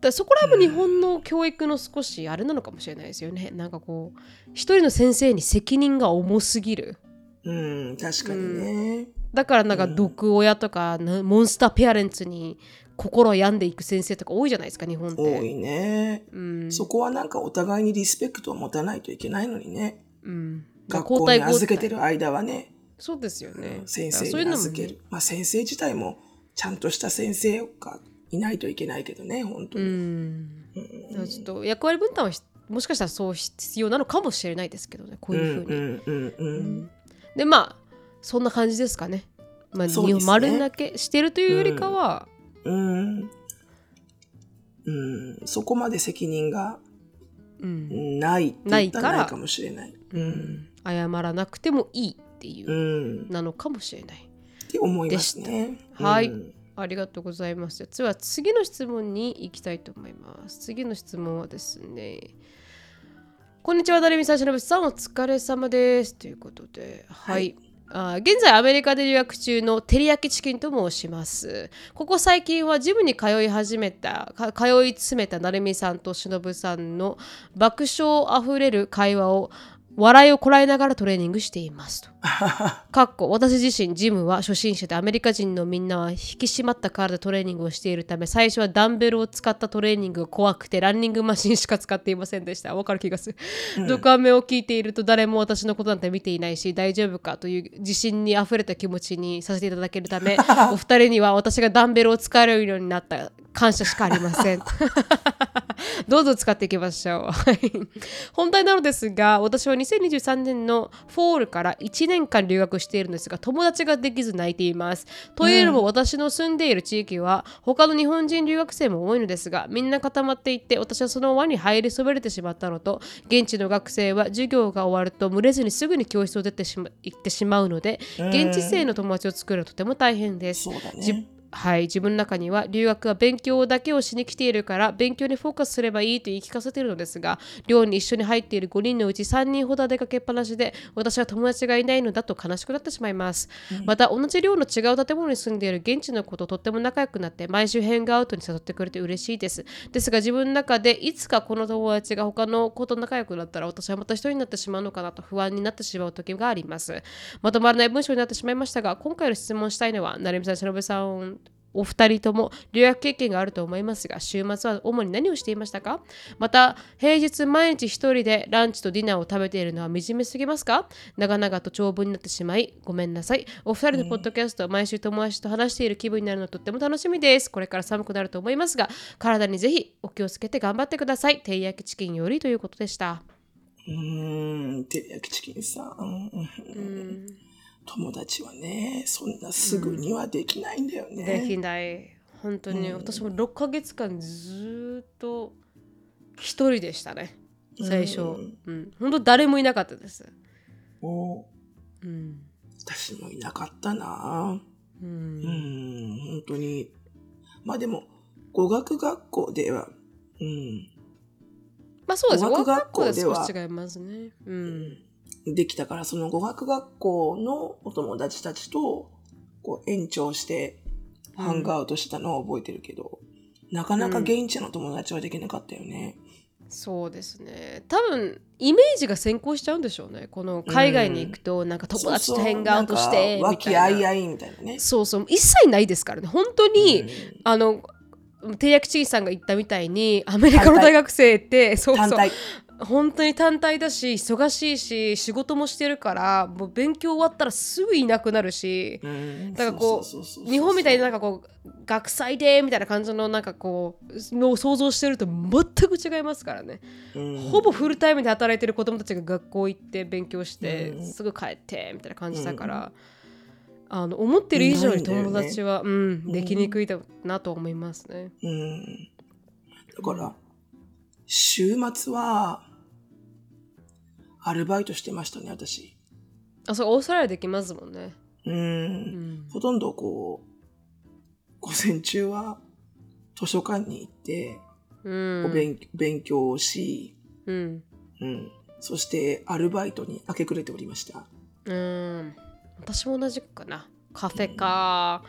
だそこら辺も日本の教育の少しあれなのかもしれないですよね。なんかこう一人の先生に責任が重すぎる。うん、確かにね。だからなんか毒親とか、なモンスターペアレンツに心を病んでいく先生とか多いじゃないですか日本って。多いね。うん。そこはなんかお互いにリスペクトを持たないといけないのにね。うん。学校に預けてる間はね、そうですよね。先生そういうのもに預ける。まあ先生自体もちゃんとした先生がいないといけないけどね、本当うに。ん。だからちょっと役割分担はひもしかしたらそう必要なのかもしれないですけどねこういうふうに。うんうんうんでまあそんな感じですかね。まあ、ね丸だけしてるというよりかは、うん。うん。そこまで責任がうんないって言ったないかららないかもしれない。うん。謝らなくてもいいっていうう、ん。なのかもしれない。って思いますね。はいうんありがとうございます。では次の質問に行きたいと思います。次の質問はですね。こんにちは、ダルミさん、しのぶさん、お疲れ様です。ということで、はい。はいあ現在アメリカで留学中の照り焼きチキンと申します。ここ最近はジムに通い始めた、通い詰めた成美さんとしのぶさんの爆笑あふれる会話を笑いをこらえながらトレーニングしていますと。かっこ私自身ジムは初心者でアメリカ人のみんなは引き締まった体でトレーニングをしているため最初はダンベルを使ったトレーニングが怖くてランニングマシンしか使っていませんでした。わかる気がする、ドカメを聞いていると誰も私のことなんて見ていないし大丈夫かという自信にあふれた気持ちにさせていただけるため お二人には私がダンベルを使えるようになった感謝しかありません どうぞ使っていきましょう。は い本題なのですが、私は2023年のフォールから1年間留学しているんですが、友達ができず泣いています。というのも、私の住んでいる地域は、他の日本人留学生も多いのですが、みんな固まっていて、私はその輪に入りそびれてしまったのと、現地の学生は授業が終わると、群れずにすぐに教室を出てしま行ってしまうので、現地生の友達を作るのはとても大変です。ね。はい、自分の中には留学は勉強だけをしに来ているから勉強にフォーカスすればいいと言い聞かせているのですが寮に一緒に入っている5人のうち3人ほどは出かけっぱなしで私は友達がいないのだと悲しくなってしまいます、また同じ寮の違う建物に住んでいる現地の子ととっても仲良くなって毎週ヘングアウトに誘ってくれて嬉しいです。ですが自分の中でいつかこの友達が他の子と仲良くなったら私はまた一人になってしまうのかなと不安になってしまう時があります。まとまらない文章になってしまいましたが今回の質問したいのは成美さん、忍さんお二人とも留学経験があると思いますが週末は主に何をしていましたか？また平日毎日一人でランチとディナーを食べているのは惨めすぎますか？長々と長文になってしまいごめんなさい。お二人のポッドキャストは毎週友達と話している気分になるのとっても楽しみです。これから寒くなると思いますが体にぜひお気をつけて頑張ってください。照り焼きチキンよりということでした。うーん、照り焼きチキンさん。友達はね、そんなすぐにはできないんだよね。できない。本当に、私も6ヶ月間ずーっと一人でしたね。最初。うん、本当誰もいなかったです。お。うん。私もいなかったな。ううん。ん、本当に。まあでも、語学学校では、うん、まあそうです。語学学校ででは少し違いますね。うんできたから、その語学学校のお友達たちと、こう、延長して、ハングアウトしたのを覚えてるけど、なかなか現地の友達はできなかったよね。そうですね。多分イメージが先行しちゃうんでしょうね。この海外に行くとなんか友達とヘンガウトして和気あいあいみたいなね。そうそう。一切ないですからね。本当に、うん。あのテリヤキチキさんが言ったみたいにアメリカの大学生ってそうそう。本当に単体だし忙しいし仕事もしてるからもう勉強終わったらすぐいなくなるし、うん。だからこそう日本みたいになんかこう学祭でみたいな感じのなんかこうのを想像してると全く違いますからね、うん。ほぼフルタイムで働いてる子供たちが学校行って勉強して、うん。すぐ帰ってみたいな感じだから、あの思ってる以上に友達は、うん、できにくいだなと思いますね。うん。だから、週末は、アルバイトしてましたね、私。あそうオーストラリアできますもんね。うん。うんほとんどこう、午前中は図書館に行って、うんお勉勉強をし、うんうん。そして、アルバイトに明け暮れておりました。うん私も同じかなカフェか、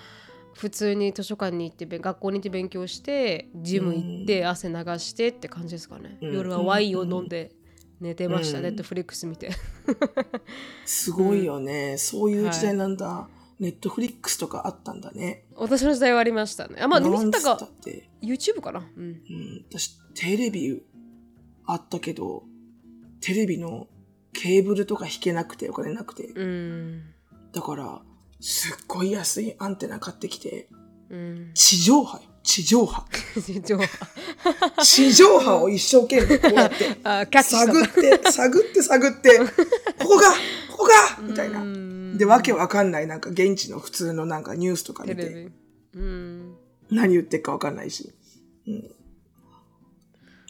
普通に図書館に行ってべ学校に行って勉強してジム行って汗流してって感じですかね、うん。夜はワインを飲んで寝てました、うん。ネットフリックス見て。すごいよね。そういう時代なんだ。ネットフリックスとかあったんだね。私の時代はありましたね。あまあ見なんつったたか。YouTube かな？うん。うん、私、テレビあったけど、テレビのケーブルとか引けなくて、お金なくて。うん。だから、すっごい安いアンテナ買ってきて、うん。地上波よ。地上波。上地上波を一生懸命こうやって、探って、探って、探って、ここがここが！みたいな。うん。で、わけわかんない、なんか現地の普通のなんかニュースとか見て、何言ってるかわかんないし。うん、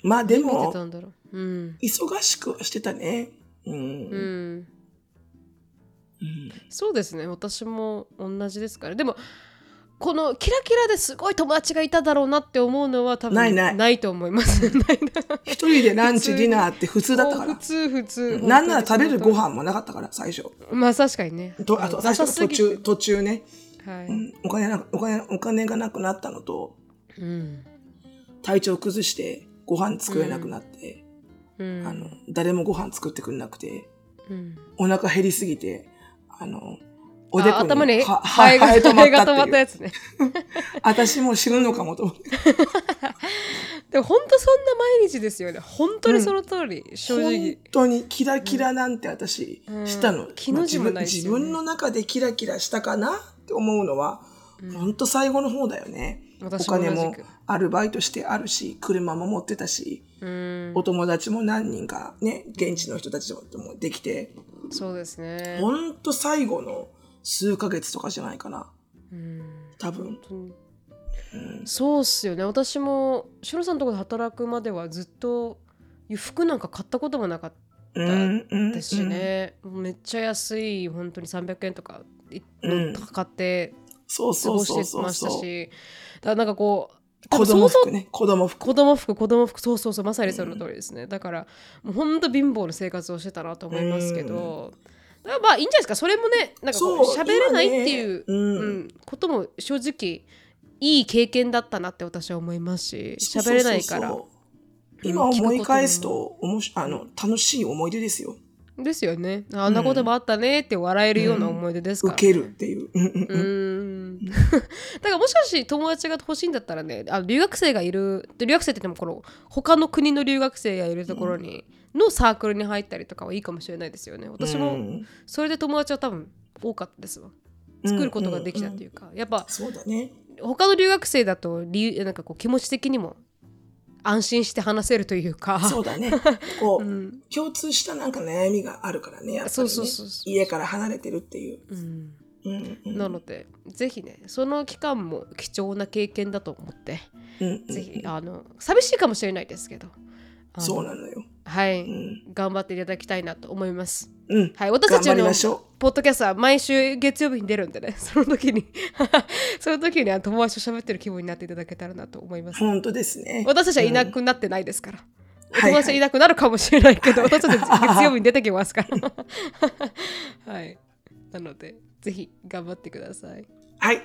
まあでも、忙しくはしてたね。うん。うんうん。そうですね。私も同じですから。でもこのキラキラですごい友達がいただろうなって思うのは多分ないない。と思います。一人でランチ、ディナーって普通だったから。普。通普通。なんなら食べるご飯飯もなかったから、最初。まあ確かにね。とあと、最初途中、途中ね、はい、うん。お金な、お金、お金がなくなったのと、うん。体調崩してご飯作れなくなって、うん。あの、誰もご飯作ってくれなくて、うん。お腹減りすぎて、あの、おでこあ頭ににはハエが止まったっいう。ってたやつね。私もう死ぬのかもと思って。でも本当そんな毎日ですよね。本当にその通り、正直。本当にキラキラなんて私うんしたの。気の字もないね。分自分の中でキラキラしたかなって思うのは、本当最後の方だよね。お金くもアルバイトしてあるし、車も持ってたし、うん。お友達も何人かね、現地の人たちともできて、そうですね。ほんと最後の数ヶ月とかじゃないかな。うん。多分。そうっすよね。私もシロさんのところで働くまではずっと服なんか買ったこともなかっうん、うん、たしね、めっちゃ安い本当に300円とか買ってそう過ごしてま。したし。だからなんかこう多子供服ね、子供服。子供服子供服。そうそうそう。まさにその通りですね、だからもうほんと貧乏な生活をしてたなと思いますけど、だからまあいいんじゃないですか。それもねなんかこう喋れないっていう、今ね。うん。うん。ことも正直いい経験だったなって私は思いますし喋れないから。今思い返すと、おもしあの、楽しい思い出ですよ。ですよね。あんなこともあったねって笑えるような思い出ですから、受けるっていう。うん だからもしかし友達が欲しいんだったらねあの留学生がいる留学生って言ってもこの他の国の留学生がいるところに、のサークルに入ったりとかはいいかもしれないですよね。私もうん。それで友達は多分多かったですわ。作ることができたっていうか、やっぱそうだね。他の留学生だと理由なんかこう気持ち的にも安心して話せるというか。そうだね。こう、うん。共通したなんか悩みがあるからね、やっぱり、ね。そうそうそうそう。家から離れてるっていう。うんうんうんなのでぜひねその期間も貴重な経験だと思って、うんうんぜひあの寂しいかもしれないですけどそうなのよ。はい、うん。頑張っていただきたいなと思います。うん。はい、私たちのポッドキャストは毎週月曜日に出るんでね、その時に、その時に友達と喋ってる気分になっていただけたらなと思います。本当ですね。私たちはいなくなってないですから。おはい友達はいなくなるかもしれないけど、私たち月曜日に出てきますから。はい。なので、ぜひ頑張ってください。はい。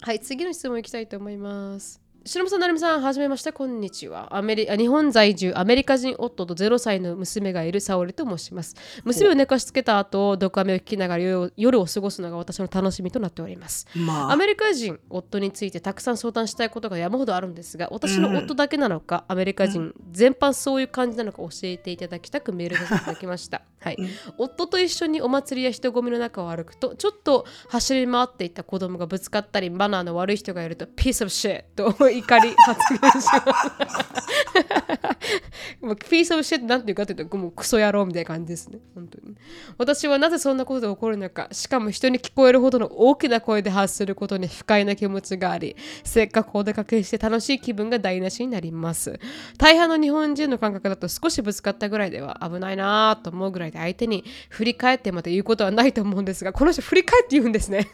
はい、次の質問いきたいと思います。白間さん、成美さん、はじめまして、こんにちは。アメリあ日本在住、アメリカ人夫と0歳の娘がいる沙織と申します。娘を寝かしつけた後、ドカメを聞きながら夜を過ごすのが私の楽しみとなっております。まあ、アメリカ人夫についてたくさん相談したいことが山ほどあるんですが私の夫だけなのか、アメリカ人全般そういう感じなのか教えていただきたくメールさせていただきました、はい夫と一緒にお祭りや人混みの中を歩くとちょっと走り回っていた子供がぶつかったりマナーの悪い人がいると Piece of shit と怒り発言します。もう Piece of shit って何て言うかというともうクソ野郎みたいな感じですね。本当に。私はなぜそんなことが起こるのか。しかも人に聞こえるほどの大きな声で発することに不快な気持ちがありせっかくお出かけして楽しい気分が台無しになります。大半の日本人の感覚だと少しぶつかったぐらいでは危ないなぁと思うぐらいで相手に振り返ってまで言うことはないと思うんですがこの人振り返って言うんですね。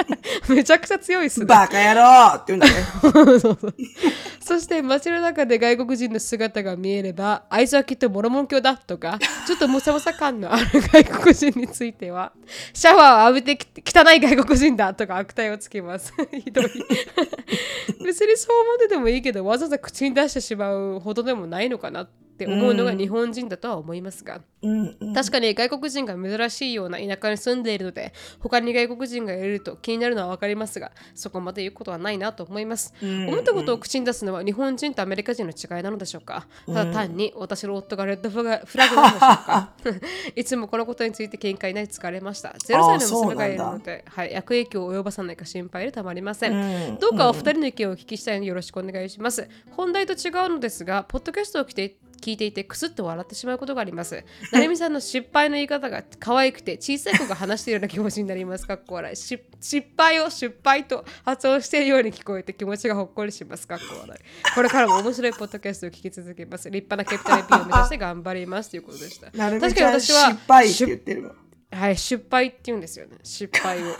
めちゃくちゃ強いっすね。バカ野郎って言うんだね。そ う そして街の中で外国人の姿が見えればあいつはきっとモロモン教だとかちょっともさもさ感のある外国人についてはシャワーを浴びて汚い外国人だとか悪態をつけます。ひどい。別にそう思っててもいいけどわざわざ口に出してしまうほどでもないのかなって。思うのが日本人だとは思いますが、うんうん。確かに外国人が珍しいような田舎に住んでいるので他に外国人がいると気になるのは分かりますがそこまで言うことはないなと思います、ん思ったことを口に出すのは日本人とアメリカ人の違いなのでしょうか？ただ単に私の夫がレッドフラグなのでしょうか？いつもこのことについて見解に疲れました。0歳の娘がいるので、はい、悪影響を及ぼさないか心配でたまりません、うん。どうかお二人の意見をお聞きしたいのでよろしくお願いします。本題と違うのですが、ポッドキャストを聞いて聞いていてクスッと笑ってしまうことがあります。なるみさんの失敗の言い方が可愛くて小さい子が話しているような気持ちになります。かっこ笑いし失敗を失敗と発音しているように聞こえて気持ちがほっこりします。かっこ笑い。これからも面白いポッドキャストを聞き続けます。立派なキャピタル P を目指して頑張りますということでした。なるみ確かに私は敗って言ってるわ。はい、失敗って言うんですよね。失敗を。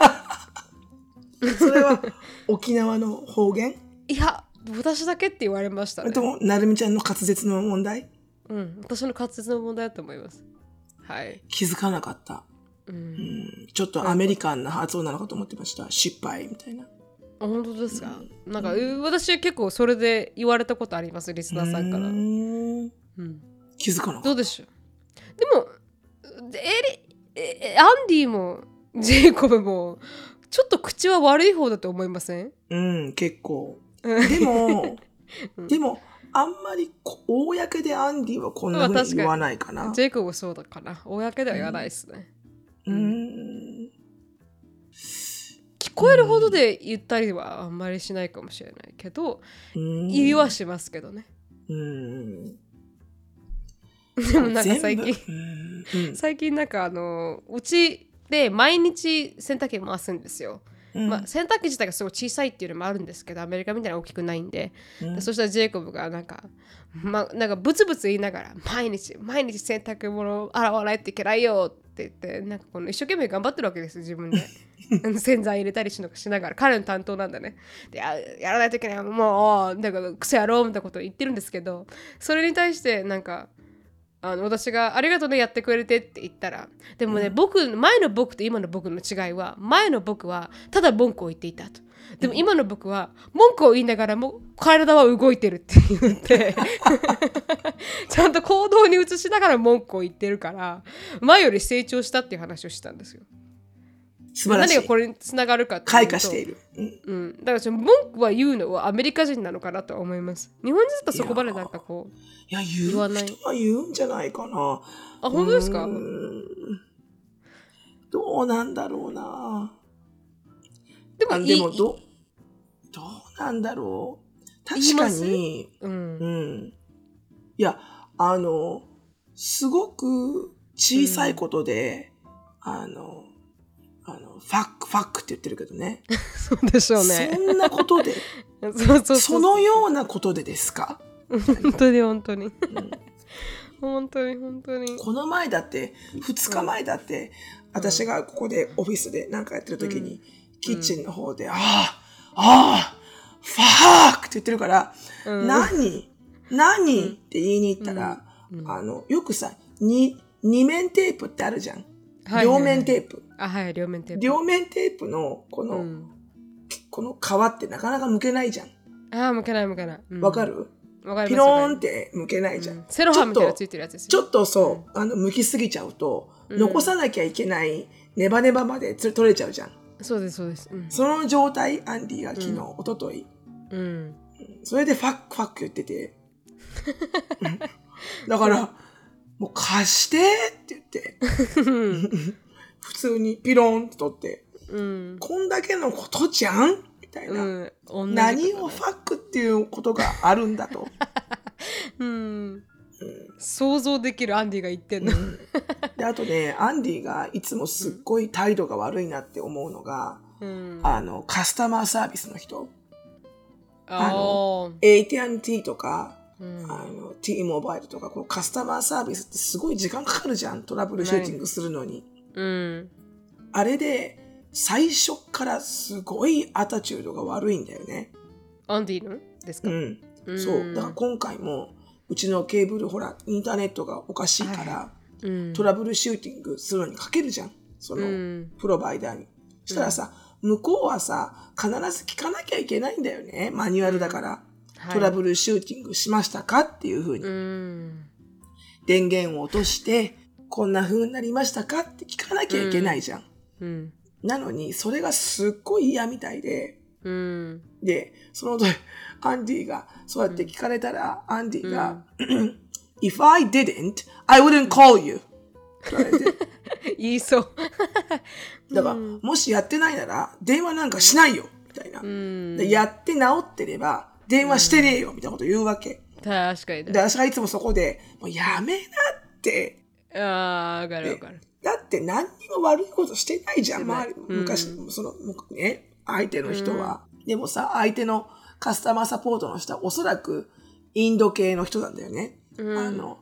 それは沖縄の方言？いや、私だけって言われましたねなるみちゃんの滑舌の問題？うん、私の滑舌の問題だと思います。はい。気づかなかった。うんうんちょっとアメリカンな発音なのかと思ってました。失敗みたいな。あ本当ですか、なんか、う私は結構それで言われたことあります、リスナーさんから。ううん気づかなかっどうでしょう？でも、えアンディもジェイコブも、ちょっと口は悪い方だと思いません？た。うん、結構。うんでも、うんでも、あんまりこ公でアンディはこんなふうに言わないかな。ジェイコブもそうだかな。公では言わないですね。うーん。聞こえるほどで言ったりはあんまりしないかもしれないけど、うん言いはしますけどね。うん。でもなんか最近。うんうん最近なんかあのうちで毎日洗濯機回すんですよ、うん。まあ、洗濯機自体がすごい小さいっていうのもあるんですけどアメリカみたいな大きくないんで、うん。でそしたらジェイコブがなんかまなんかブツブツ言いながら毎日毎日洗濯物を洗わないといけないよって言ってなんかこの一生懸命頑張ってるわけですよ自分で。洗剤入れたりしなしながら。彼の担当なんだね。でややらないといけない。もうなんか癖やろうみたいなことを言ってるんですけどそれに対してなんかあの私が「ありがとうねやってくれて」って言ったらでもね、僕前の僕と今の僕の違いは前の僕はただ文句を言っていたと。でも今の僕は文句を言いながらも体は動いてるって言って ちゃんと行動に移しながら文句を言ってるから前より成長したっていう話をしたんですよ。素晴らしい何が。これにつながるかっていうと開花している。うんうん、だからその文句は言うのはアメリカ人なのかなとは思います。日本人だったらそこまでなんかこういや、言わない人は言うんじゃないかな。あ本当ですか？どうなんだろうな。あでもでもど、どうなんだろう。確かに、うんうん。いや、あの、すごく小さいことで、あの、あの、ファック、ファックって言ってるけどね。そうでしょうね。そんなことで、そうそうそのようなことでですか？本当に本当に。本当に本当に。この前だって、二日前だって、私がここでオフィスでなんかやってる時に、キッチンの方で、ああ、ああ、ファークって言ってるから、うん。何？何？って言いに行ったら、あの、よくさ、に、二面テープってあるじゃん。はい両面テープ。あ、はい、両面テープ。両面テープの、この、うん。この皮ってなかなか剥けないじゃん。ああ、向けない向けない。うんわかる、わかります。ピローンって剥けないじゃん。りますセロハンみたいなのつちょっいてるやつですと、ちよ。ょっとそう、あの、剥きすぎちゃうと、うん残さなきゃいけないネバネバまでつ取れちゃうじゃん。そうです、そうです。うん。その状態、アンディが昨日、うん一昨日うん。それでファックファック言ってて。うんだから、もう貸してって言って、普通にピロンって取って、うん。こんだけのことじゃんみたいな。うん。何をファックっていうことがあるんだと。うん。想像できるアンディが言ってんの。で、あとね、アンディがいつもすっごい態度が悪いなって思うのが、うん。あの、カスタマーサービスの人。あのー AT&T とか、うんあの、T モバイルとか、このカスタマーサービスってすごい時間かかるじゃん。トラブルシューティングするのに。うん。あれで、最初からすごいアタチュードが悪いんだよね。アンディのですか、うん。うんそう。だから今回も、うちのケーブル、ほら、インターネットがおかしいから、うんトラブルシューティングするのにかけるじゃん。その、うんプロバイダーに。そしたらさ、向こうはさ、必ず聞かなきゃいけないんだよね。マニュアルだから。はい。トラブルシューティングしましたかっていうふうに。うん。電源を落として、こんな風になりましたかって聞かなきゃいけないじゃん。うん。なのに、それがすっごい嫌みたいで、うん。で、その時、アンディが、そうやって聞かれたら、アンディが、If I didn't, I wouldn't call you. 言いそう。だから、もしやってないなら、電話なんかしないよ。みたいな。やって治ってれば、電話してねえよみたいなこと言うわけ。確かにで、私がいつもそこで、もうやめなって。ああわかるわかるだって何にも悪いことしてないじゃん、周り昔、その、ね、相手の人は。でもさ、相手のカスタマーサポートの人はおそらくインド系の人なんだよね。あの、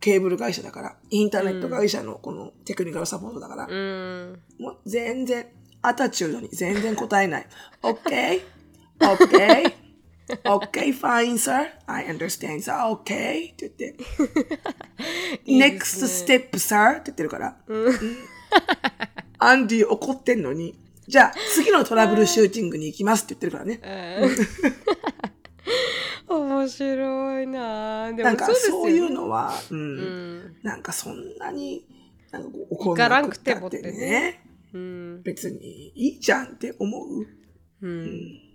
ケーブル会社だから、インターネット会社のこのテクニカルサポートだから、うんもう全然、アタチュードに全然答えない。OK? OK? OK, fine, sir. I understand, sir. OK? って言って。いいで Next step, sir. って言ってるから。アンディ怒ってんのに、じゃあ次のトラブルシューティングに行きますって言ってるからね。面白いなでなんかもそういうのは、うん。うんなんかそんなに、なんか怒らなんくくてたってもってねね。うん別にいいじゃんって思う。うんそういうの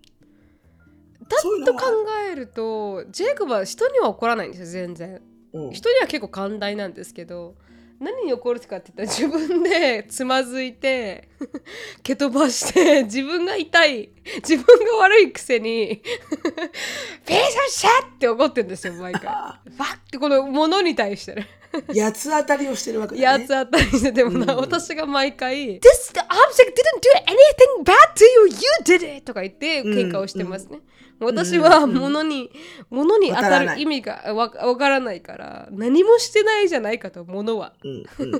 と考は、えるとジェイコブは人には怒らないんですよ全然うん人には結構寛大なんですけど何に怒るかって言ったら自分で つまずいて 蹴飛ばして自分が痛い自分が悪いくせに「ピースシャッ!」って怒ってるんですよ毎回。ファッってこのものに対してね八つ当たりをしてるわけだね。やつあったりしてでもな、うん私が毎回「This object didn't do anything bad to you you did it!」とか言って喧嘩をしてますね、私は物に、物に当たる意味がわわからないから何もしてないじゃないかと物は。うんうんうんう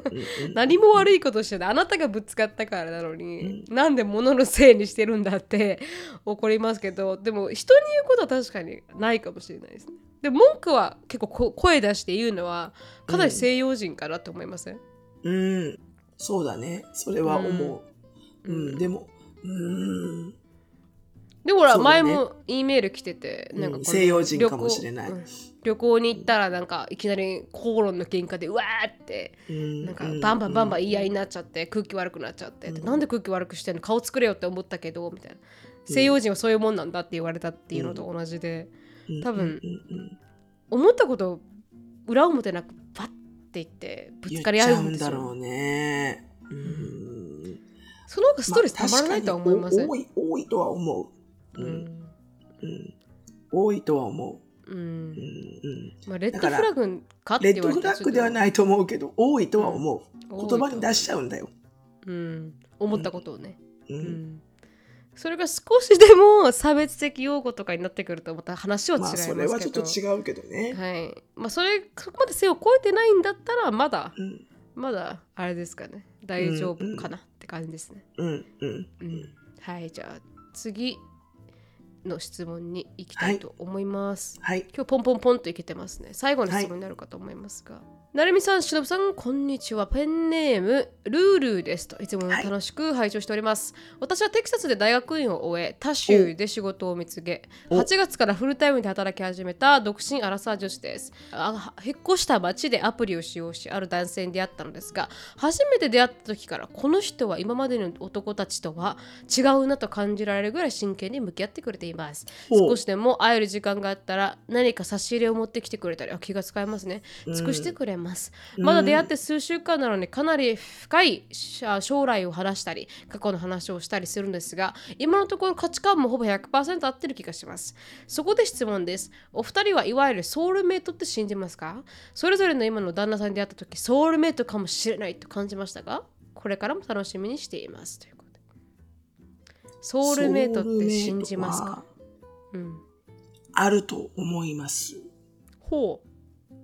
ん。何も悪いことしてない。あなたがぶつかったからなのに、なんで物のせいにしてるんだって 怒りますけどでも人に言うことは確かにないかもしれないですね。で文句は結構こ声出して言うのはかなり西洋人かなと思いません、うん、そうだね。それは思う。うん、でも、うん、でほら、ね。前も E メール来ててなんかうん西洋人かもしれない。旅行,うん、旅行に行ったらなんかいきなり口論の喧嘩でうわーってうんなんかバンバンバンバン言い合いになっちゃって空気悪くなっちゃって、でなんで空気悪くしてんの？顔作れよって思ったけどみたいな。西洋人はそういうもんなんだって言われたっていうのと同じで、多分うんうん思ったことを裏表なくパッて言ってぶつかり合うんですよ。うんだろうね。うん、その方がストレスたまらないとは思いません、まあ多い、多いとは思う。うん、うん。うん、多いとは思う。うん。うん、うん。まあ、レッドフラグかレッドフラッグではないと思うけど、多いとは思う。うん。言葉に出しちゃうんだよ。うん、思ったことをね、う、うん。んそれが少しでも差別的用語とかになってくるとまた話は違いますけど、それはちょっと違うけどね。はい。まあそれそこまで背を超えてないんだったらまだうん、まだあれですかね。大丈夫かなって感じですね、うん、うん。うん。はいじゃあ次の質問に行きたいと思います、はい。今日ポンポンポンといけてますね。最後の質問になるかと思いますが、なるみさんしのぶさんこんにちは。ペンネームルールーですといつも楽しく拝聴しております、私はテキサスで大学院を終え他州で仕事を見つけお。8月からフルタイムで働き始めた独身アラサー女子です。あ引っ越した街でアプリを使用しある男性に出会ったのですが初めて出会った時からこの人は今までの男たちとは違うなと感じられるぐらい真剣に向き合ってくれています。お少しでも会える時間があったら何か差し入れを持ってきてくれたりあ気が使えますね。尽くしてくれます、まだ出会って数週間なのにかなり深い将来を話したり過去の話をしたりするんですが今のところ価値観もほぼ100%合ってる気がします。そこで質問です。お二人はいわゆるソウルメイトって信じますか？それぞれの今の旦那さんに出会った時ソウルメイトかもしれないと感じましたが？これからも楽しみにしています。ということで。ソウルメイトって信じますか？うん。あると思います。ほう。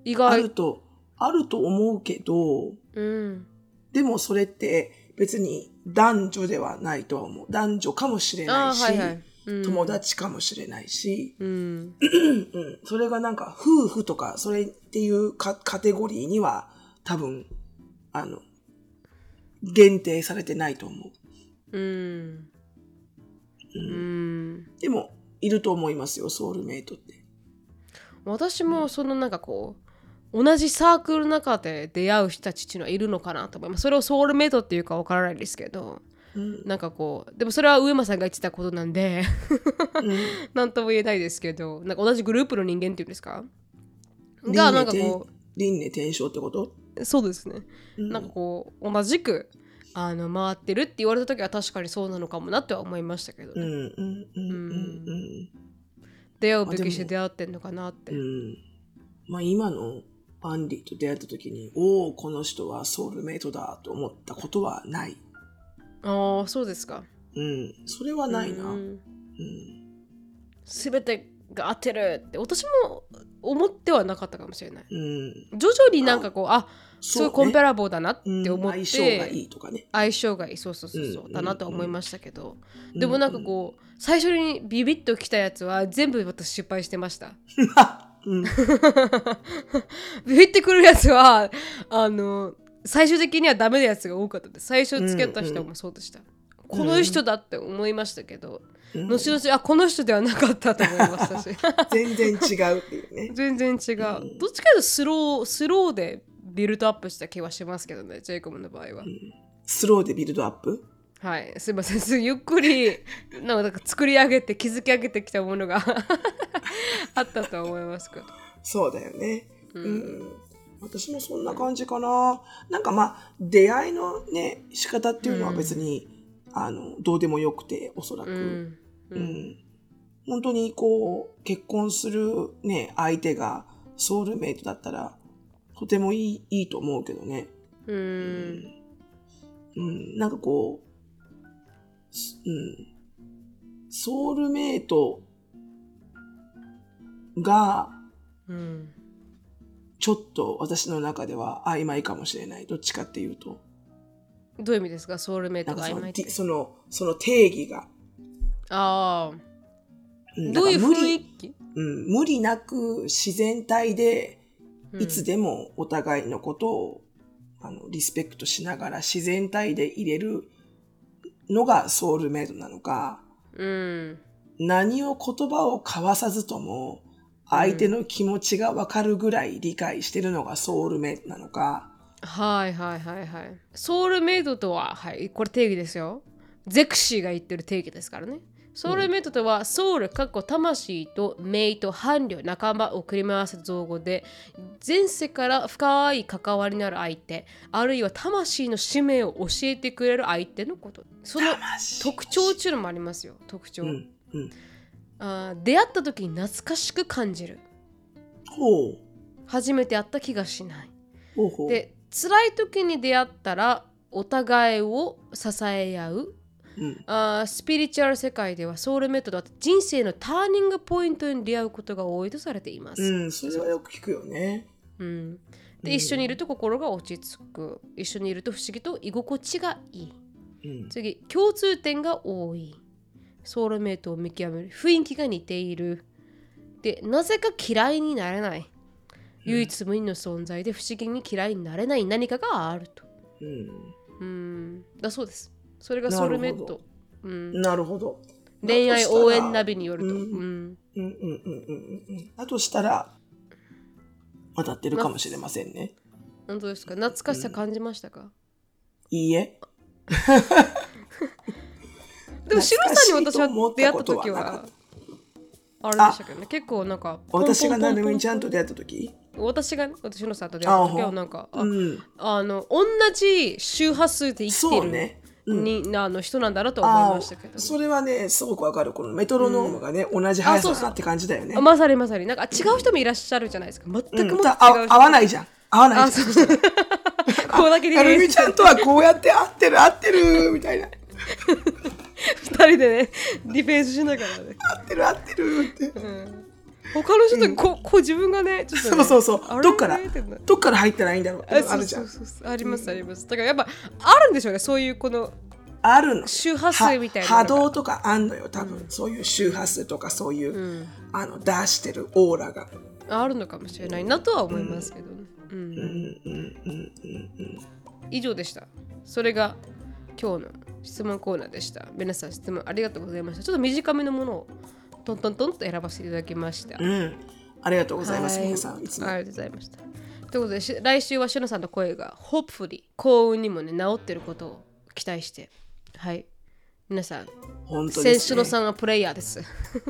意あ外ると、あると思うけど、うん。でもそれって別に男女ではないとは思う。男女かもしれないし、はいはい。うん。友達かもしれないし、うん。うん、それがなんか夫婦とかそれっていうカカテゴリーには多分あの限定されてないと思う。うん。うん。でもいると思いますよソウルメイトって。私もそのなんかこう同じサークルの中で出会う人たちっていうのはいるのかなと思います。それをソウルメイトっていうかわからないですけど。うん。なんかこうでもそれは上間さんが言ってたことなんで。うん。なんとも言えないですけど。なんか同じグループの人間っていうんですか？がなんかこ輪廻転生ってこと、うそうですね。うん。なんかこう同じくあの回ってるって言われた時は確かにそうなのかもなとは思いましたけど、うんうんうんうん。うん。出会うべきして出会ってんのかなって、うん。まあ今のアンディと出会った時におおこの人はソウルメイトだと思ったことはない。ああそうですか。うん、それはないな。ううん。てが合ってるって私も思ってはなかったかもしれない。うん、徐々になんかこうあすごいコンペラボーだなってうん思って、相性がいいとかね。相性がいいそうそうそうそう、うんだなとは思いましたけど、うんでもなんかこう最初にビビッときたやつは全部私失敗してました うん、ビビってくるやつはあの最終的にはダメなやつが多かったです。最初付き合った人もそうでした、この人だって思いましたけど、うん。後々あこの人ではなかったと思いましたし。全然違うっていうね。全然違う、どっちかというとスロースローでビルドアップした気はしますけどねジェイコブの場合は、スローでビルドアップ？はい。すいません。ゆっくりなん。か作り上げて築き上げてきたものがあったと思いますけどそうだよね。ううん。私もそん。な感じかな。なん。かまあ、出会いのね、仕方っていうのは別に、あの、どうでもよくて、おそらく。うん。うん。本当にこう、結婚するね、相手がソウルメイトだったら、とてもいい、いいと思うけどね。ううん。なん。かこう、うん。ソウルメイトが、うんちょっと私の中では曖昧かもしれない。どっちかっていうと。どういう意味ですか？ソウルメイトが曖昧ってその、その定義が。ああんどういう雰囲気？うん、無理なく自然体で、うんいつでもお互いのことを、あのリスペクトしながら自然体で入れるのがソウルメイトなのか、うん何を言葉を交わさずとも相手の気持ちが分かるぐらい理解してるのがソウルメイドなのか、はいはいはいはい。ソウルメイドとははいこれ定義ですよ。ゼクシーが言ってる定義ですからね。ソウルメイトとは、ソウル、かっこ魂とメイと伴侶、仲間を組み合わせた造語で、前世から深い関わりのある相手、あるいは魂の使命を教えてくれる相手のこと。その魂特徴っていうのもありますよ、特徴。うん、うん。あー出会った時に懐かしく感じる。ほう。初めて会った気がしない。ほうほう。で、辛い時に出会ったら、お互いを支え合う。うん、あースピリチュアル世界ではソウルメイトとは人生のターニングポイントに出会うことが多いとされています。うん、それはよく聞くよね。うんで一緒にいると心が落ち着く。一緒にいると不思議と居心地がいい。うん、次、共通点が多い。ソウルメイトを見極める。雰囲気が似ている。で、なぜか嫌いになれない。唯一無二の存在で不思議に嫌いになれない何かがあると。うん。うん、だそうです。それがソウルメイなるほト。うん、なるほど。恋愛応援ナビ。ビによると。うんうんうんうんうんうんうん。だとしたら、当たってるかもしれませんね。本当ですか？懐かしさ感じましたか、いいえ。でも、シロさんに私は出会った時はあれでしたけどね、結構なんか、ポンポンポンポン私がなるみにちゃんと出会った時？私がね、私のさんと出会った時は、なんか、あうん。あの、同じ周波数で生きてる、そうね。うんにあの人なんだなと思いあましたけどあ、。それはね、すごくわかる。このメトロノームがね、同じ速さって感じだよね。あまさにまさに、なんか違う人もいらっしゃるじゃないですか。全くうんも違うたあ人。合わないじゃん。合わないあ、じゃん。そうそう。こうだけでなるみちゃんとはこうやって合ってる合ってるみたいな。二人でね、ディフェンスしながらね。合ってる合ってるって。うん他の人とこうこう自分がね、ちょっとね、そうそうそう。どっから？どっから入ったらいいんだろう？あるじゃん。ありますあります。だからやっぱあるんでしょうね、そういうこのあるの。周波数みたいな波動とかあんのよ、多分。そういう周波数とかそういう、あの、出してるオーラが。あるのかもしれない。なとは思いますけど、ね。うんうんうんうんうんうん。以上でした。それが今日の質問コーナーでした。皆さん質問ありがとうございました。ちょっと短めのものをトントントンと選ばせていただきましたうん。ありがとうございます、はい皆さん。いつも。ありがとうございました。ということで、し来週はしのさんの声が hopefully 幸運にもね、治ってることを期待して。はい。皆さん、本当です、のさんはプレイヤーです。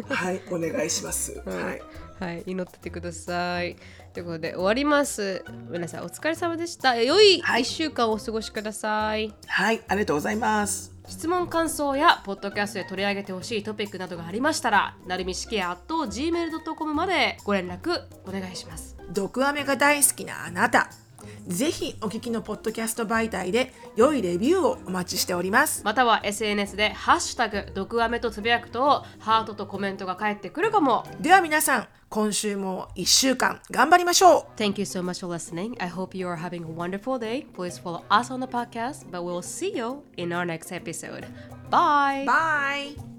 はい、お願いします。はい。はい、祈っててください。ということで、終わります。皆さん、お疲れ様でした。良い1週間をお過ごしください。はい、ありがとうございます。質問感想やポッドキャストで取り上げてほしいトピックなどがありましたらなるみしきや gmail.com までご連絡お願いします毒アメが大好きなあなた。ぜひお聞きのポッドキャスト媒体で良いレビューをお待ちしております。または SNS で「ハッシュタグ毒アメ」とつぶやくとハートとコメントが返ってくるかもでは皆さん、今週も1週間頑張りましょう Thank you so much for listening. I hope you are having a wonderful day. Please follow us on the podcast, but we'll see you in our next episode. Bye! Bye!